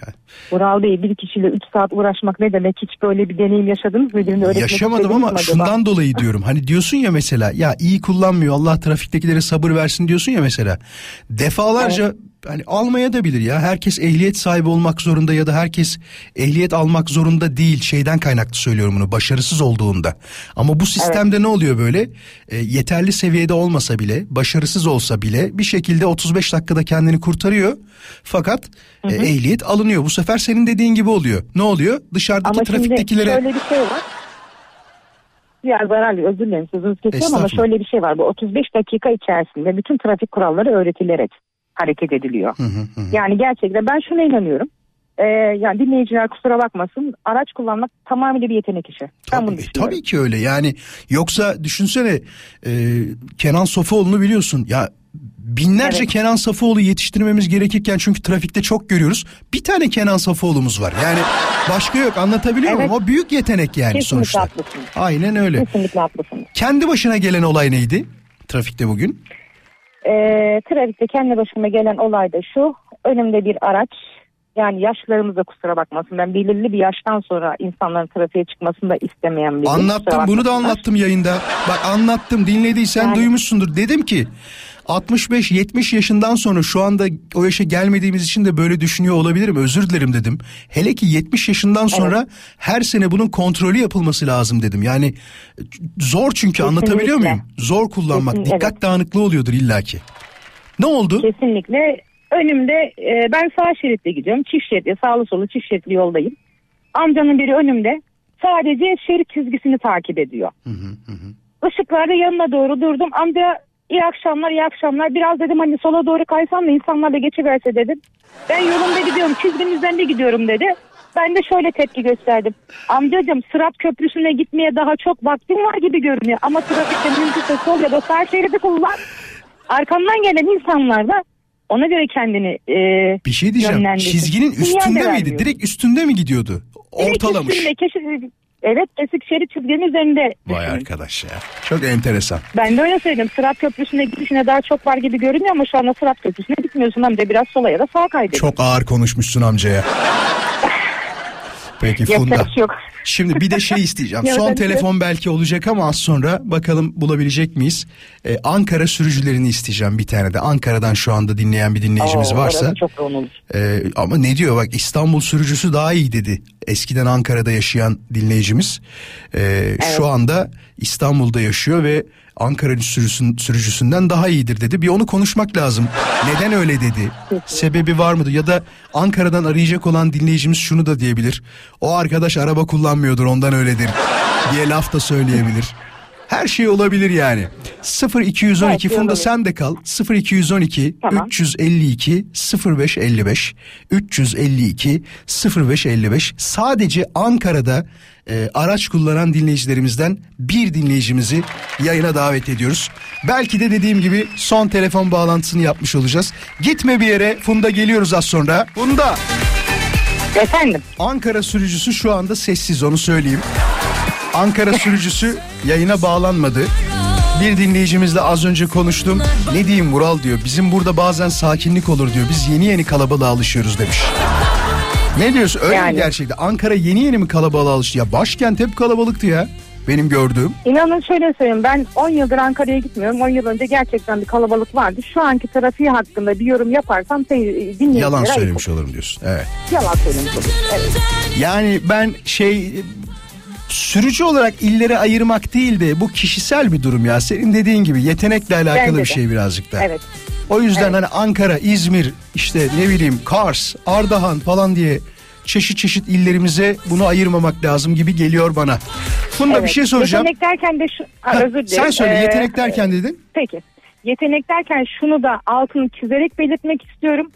ya. Vural Bey bir kişiyle 3 saat uğraşmak ne demek hiç böyle bir deneyim yaşadınız mı? Birini Yaşamadım ama şundan dolayı diyorum. Hani diyorsun ya mesela ya iyi kullanmıyor Allah trafiktekilere sabır versin diyorsun ya mesela. Defalarca hani almaya da bilir ya. Herkes ehliyet sahibi olmak zorunda ya da herkes ehliyet almak zorunda değil. Şeyden kaynaklı söylüyorum bunu. Başarısız olduğunda. Ama bu sistemde ne oluyor böyle? E, yeterli seviyede olmasa bile, başarısız olsa bile bir şekilde 35 dakikada kendini kurtarıyor. Fakat e, ehliyet alınıyor. Bu sefer senin dediğin gibi oluyor. Ne oluyor? Dışarıdaki Ama trafiktekilere şöyle bir şey var. Ya Zarar Bey, özür dilerim sözünüzü kesiyorum ama şöyle bir şey var. Bu 35 dakika içerisinde bütün trafik kuralları öğretilerek hareket ediliyor. Yani gerçekten ben şuna inanıyorum. Ee, yani dinleyiciler kusura bakmasın araç kullanmak tamamıyla bir yetenek işi. Ben bunu Tabii, tabii ki öyle yani yoksa düşünsene e, Kenan Sofuoğlu'nu biliyorsun ya binlerce Evet. Kenan Safoğlu yetiştirmemiz gerekirken çünkü trafikte çok görüyoruz bir tane Kenan Safoğlu'muz var yani başka yok anlatabiliyor Evet. muyum o büyük yetenek yani Kesinlikle sonuçta haklısınız. aynen öyle Kesinlikle haklısınız. kendi başına gelen olay neydi trafikte bugün Ee, trafikte kendi başıma gelen olay da şu. Önümde bir araç. Yani yaşlarımız da kusura bakmasın. Ben belirli bir yaştan sonra insanların trafiğe çıkmasını da istemeyen biriyim. Anlattım bunu da anlattım yayında. Bak anlattım dinlediysen Yani- duymuşsundur. Dedim ki 65-70 yaşından sonra şu anda o yaşa gelmediğimiz için de böyle düşünüyor olabilirim. Özür dilerim dedim. Hele ki 70 yaşından sonra her sene bunun kontrolü yapılması lazım dedim. Yani zor çünkü anlatabiliyor Kesinlikle. muyum? Zor kullanmak. Kesin- Dikkat evet. dağınıklığı oluyordur illaki. Ne oldu? Kesinlikle. Önümde e, ben sağ şeritte gidiyorum. Çift şeritli sağlı solu çift şeritli yoldayım. Amcanın biri önümde sadece şerit çizgisini takip ediyor. Işıklarda yanına doğru durdum. Amca iyi akşamlar iyi akşamlar. Biraz dedim hani sola doğru kaysam da insanlar da geçiverse dedim. Ben yolumda gidiyorum çizginin üzerinde gidiyorum dedi. Ben de şöyle tepki gösterdim. Amcacığım Sırat Köprüsü'ne gitmeye daha çok vaktim var gibi görünüyor. Ama trafikte mümkünse sol ya da sağ şeridi kullan. Arkamdan gelen insanlar da ona göre kendini e, Bir şey diyeceğim. Çizginin Sinyal de üstünde miydi? vermiyor. Direkt üstünde mi gidiyordu? Direkt Ortalamış. üstünde, keşif- evet kesik şerit çizginin üzerinde. Vay arkadaş ya. Çok enteresan. Ben de öyle söyledim. Sırat Köprüsü'ne gidişine daha çok var gibi görünüyor ama şu anda Sırat Köprüsü'ne gitmiyorsun. Hem de biraz sola ya da sağa kaydediyorsun. Çok ağır konuşmuşsun amcaya. Peki Funda. Şey yok. Şimdi bir de şey isteyeceğim. Son de- telefon belki olacak ama az sonra bakalım bulabilecek miyiz? Ee, Ankara sürücülerini isteyeceğim bir tane de. Ankara'dan şu anda dinleyen bir dinleyicimiz Oo, varsa. çok. Ee, ama ne diyor bak İstanbul sürücüsü daha iyi dedi. Eskiden Ankara'da yaşayan dinleyicimiz. Ee, Şu anda İstanbul'da yaşıyor ve Ankara sürüsün, sürücüsünden daha iyidir dedi. Bir onu konuşmak lazım. Neden öyle dedi? Sebebi var mıdır? Ya da Ankara'dan arayacak olan dinleyicimiz şunu da diyebilir. O arkadaş araba kullanmıyordur ondan öyledir diye laf da söyleyebilir. Her şey olabilir yani. 0212 Belki Funda sen de kal. 0212 Tamam. 352 0555 352 0555 sadece Ankara'da e, araç kullanan dinleyicilerimizden bir dinleyicimizi yayına davet ediyoruz. Belki de dediğim gibi son telefon bağlantısını yapmış olacağız. Gitme bir yere Funda geliyoruz az sonra. Funda Efendim. Ankara sürücüsü şu anda sessiz onu söyleyeyim. Ankara sürücüsü yayına bağlanmadı. Bir dinleyicimizle az önce konuştum. Ne diyeyim Vural diyor. Bizim burada bazen sakinlik olur diyor. Biz yeni yeni kalabalığa alışıyoruz demiş. Ne diyorsun? Öyle mi Yani. gerçekten? Ankara yeni yeni mi kalabalığa alıştı? Ya başkent hep kalabalıktı ya. Benim gördüğüm. İnanın şöyle söyleyeyim ben 10 yıldır Ankara'ya gitmiyorum. 10 yıl önce gerçekten bir kalabalık vardı. Şu anki trafiği hakkında bir yorum yaparsam dinleyicilere Yalan ayıp söylemiş olur. olurum diyorsun. Evet. Yalan söylemiş olurum. Evet. Yani ben şey sürücü olarak illere ayırmak değil de bu kişisel bir durum ya. Senin dediğin gibi yetenekle alakalı Bence bir de. şey birazcık da. Evet. O yüzden Evet. hani Ankara, İzmir, işte ne bileyim Kars, Ardahan falan diye çeşit çeşit illerimize bunu ayırmamak lazım gibi geliyor bana. Funda evet. bir şey soracağım. Yetenek derken de şu... Ha, özür dilerim. sen söyle Ee, yetenek derken dedin. Peki. Yetenek derken şunu da altını çizerek belirtmek istiyorum.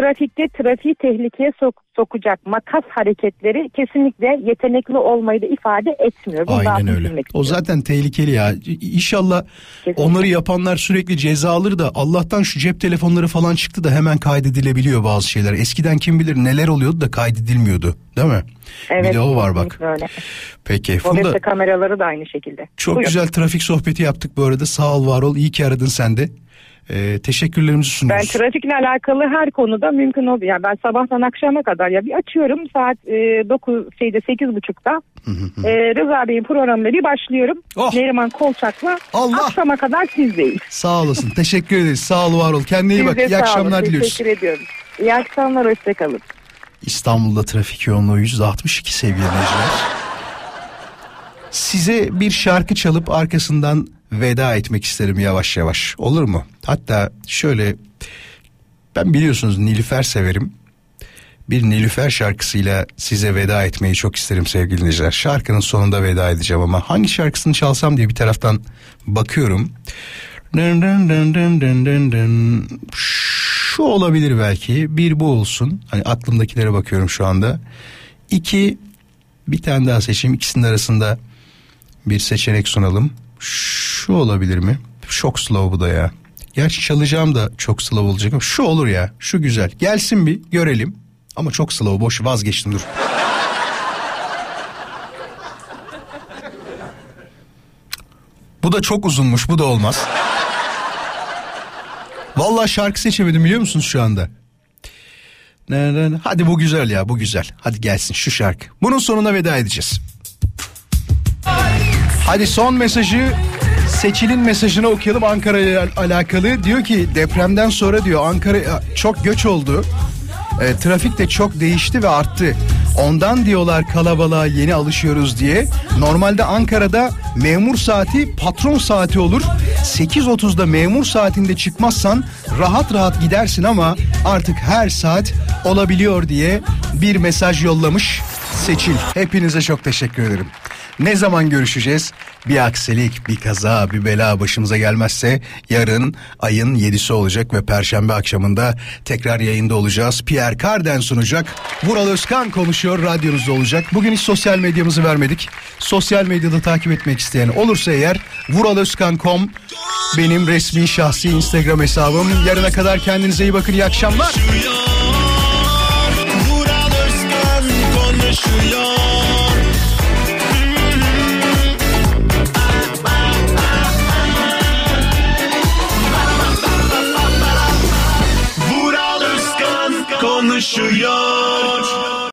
Trafikte trafiği tehlikeye sok- sokacak makas hareketleri kesinlikle yetenekli olmayı da ifade etmiyor. Bunu Aynen öyle. O zaten tehlikeli ya. İnşallah Kesinlikle. onları yapanlar sürekli ceza alır da Allah'tan şu cep telefonları falan çıktı da hemen kaydedilebiliyor bazı şeyler. Eskiden kim bilir neler oluyordu da kaydedilmiyordu. Değil mi? Evet, bir de o var bak. Öyle. Peki Funda kameraları da aynı şekilde. çok Buyurun. güzel trafik sohbeti yaptık bu arada. Sağ ol var ol. İyi ki aradın sen de. Ee, teşekkürlerimizi Ben sunuyoruz. trafikle alakalı her konuda mümkün oldu. Yani ben sabahtan akşama kadar ya bir açıyorum saat e, 9 şeyde 8.30'da. E, Rıza Bey'in programıyla bir başlıyorum. Oh. Neriman Kolçak'la Allah. akşama kadar sizdeyim. Sağ olasın. Teşekkür ederiz. Sağ ol var ol. Kendine iyi Siz bak. İyi sağ olun, akşamlar diliyoruz. Teşekkür ediyorum. İyi akşamlar hoşçakalın. İstanbul'da trafik yoğunluğu %62 sevgili dinleyiciler. Size bir şarkı çalıp arkasından veda etmek isterim yavaş yavaş. Olur mu? Hatta şöyle ben biliyorsunuz Nilüfer severim. Bir Nilüfer şarkısıyla size veda etmeyi çok isterim sevgili dinleyiciler. Şarkının sonunda veda edeceğim ama hangi şarkısını çalsam diye bir taraftan bakıyorum. Şu olabilir belki. Bir bu olsun. Hani aklımdakilere bakıyorum şu anda. İki bir tane daha seçeyim. İkisinin arasında bir seçenek sunalım. Şu olabilir mi? Çok slow bu da ya. Gerçi çalacağım da çok slow olacak ama şu olur ya. Şu güzel. Gelsin bir görelim. Ama çok slow boş vazgeçtim dur. Bu da çok uzunmuş bu da olmaz. Vallahi şarkı seçemedim biliyor musunuz şu anda? Hadi bu güzel ya bu güzel. Hadi gelsin şu şarkı. Bunun sonuna veda edeceğiz. Hadi son mesajı Seçil'in mesajını okuyalım Ankara ile alakalı. Diyor ki depremden sonra diyor Ankara çok göç oldu. E, trafik de çok değişti ve arttı. Ondan diyorlar kalabalığa yeni alışıyoruz diye. Normalde Ankara'da memur saati patron saati olur. 8.30'da memur saatinde çıkmazsan rahat rahat gidersin ama artık her saat olabiliyor diye bir mesaj yollamış Seçil. Hepinize çok teşekkür ederim. Ne zaman görüşeceğiz? Bir aksilik, bir kaza, bir bela başımıza gelmezse yarın ayın 7'si olacak ve perşembe akşamında tekrar yayında olacağız. Pierre Carden sunacak. Vural Özkan konuşuyor, radyonuzda olacak. Bugün hiç sosyal medyamızı vermedik. Sosyal medyada takip etmek isteyen olursa eğer vuralözkan.com benim resmi şahsi Instagram hesabım. Yarına kadar kendinize iyi bakın. İyi akşamlar. Vural Özkan konuşuyor.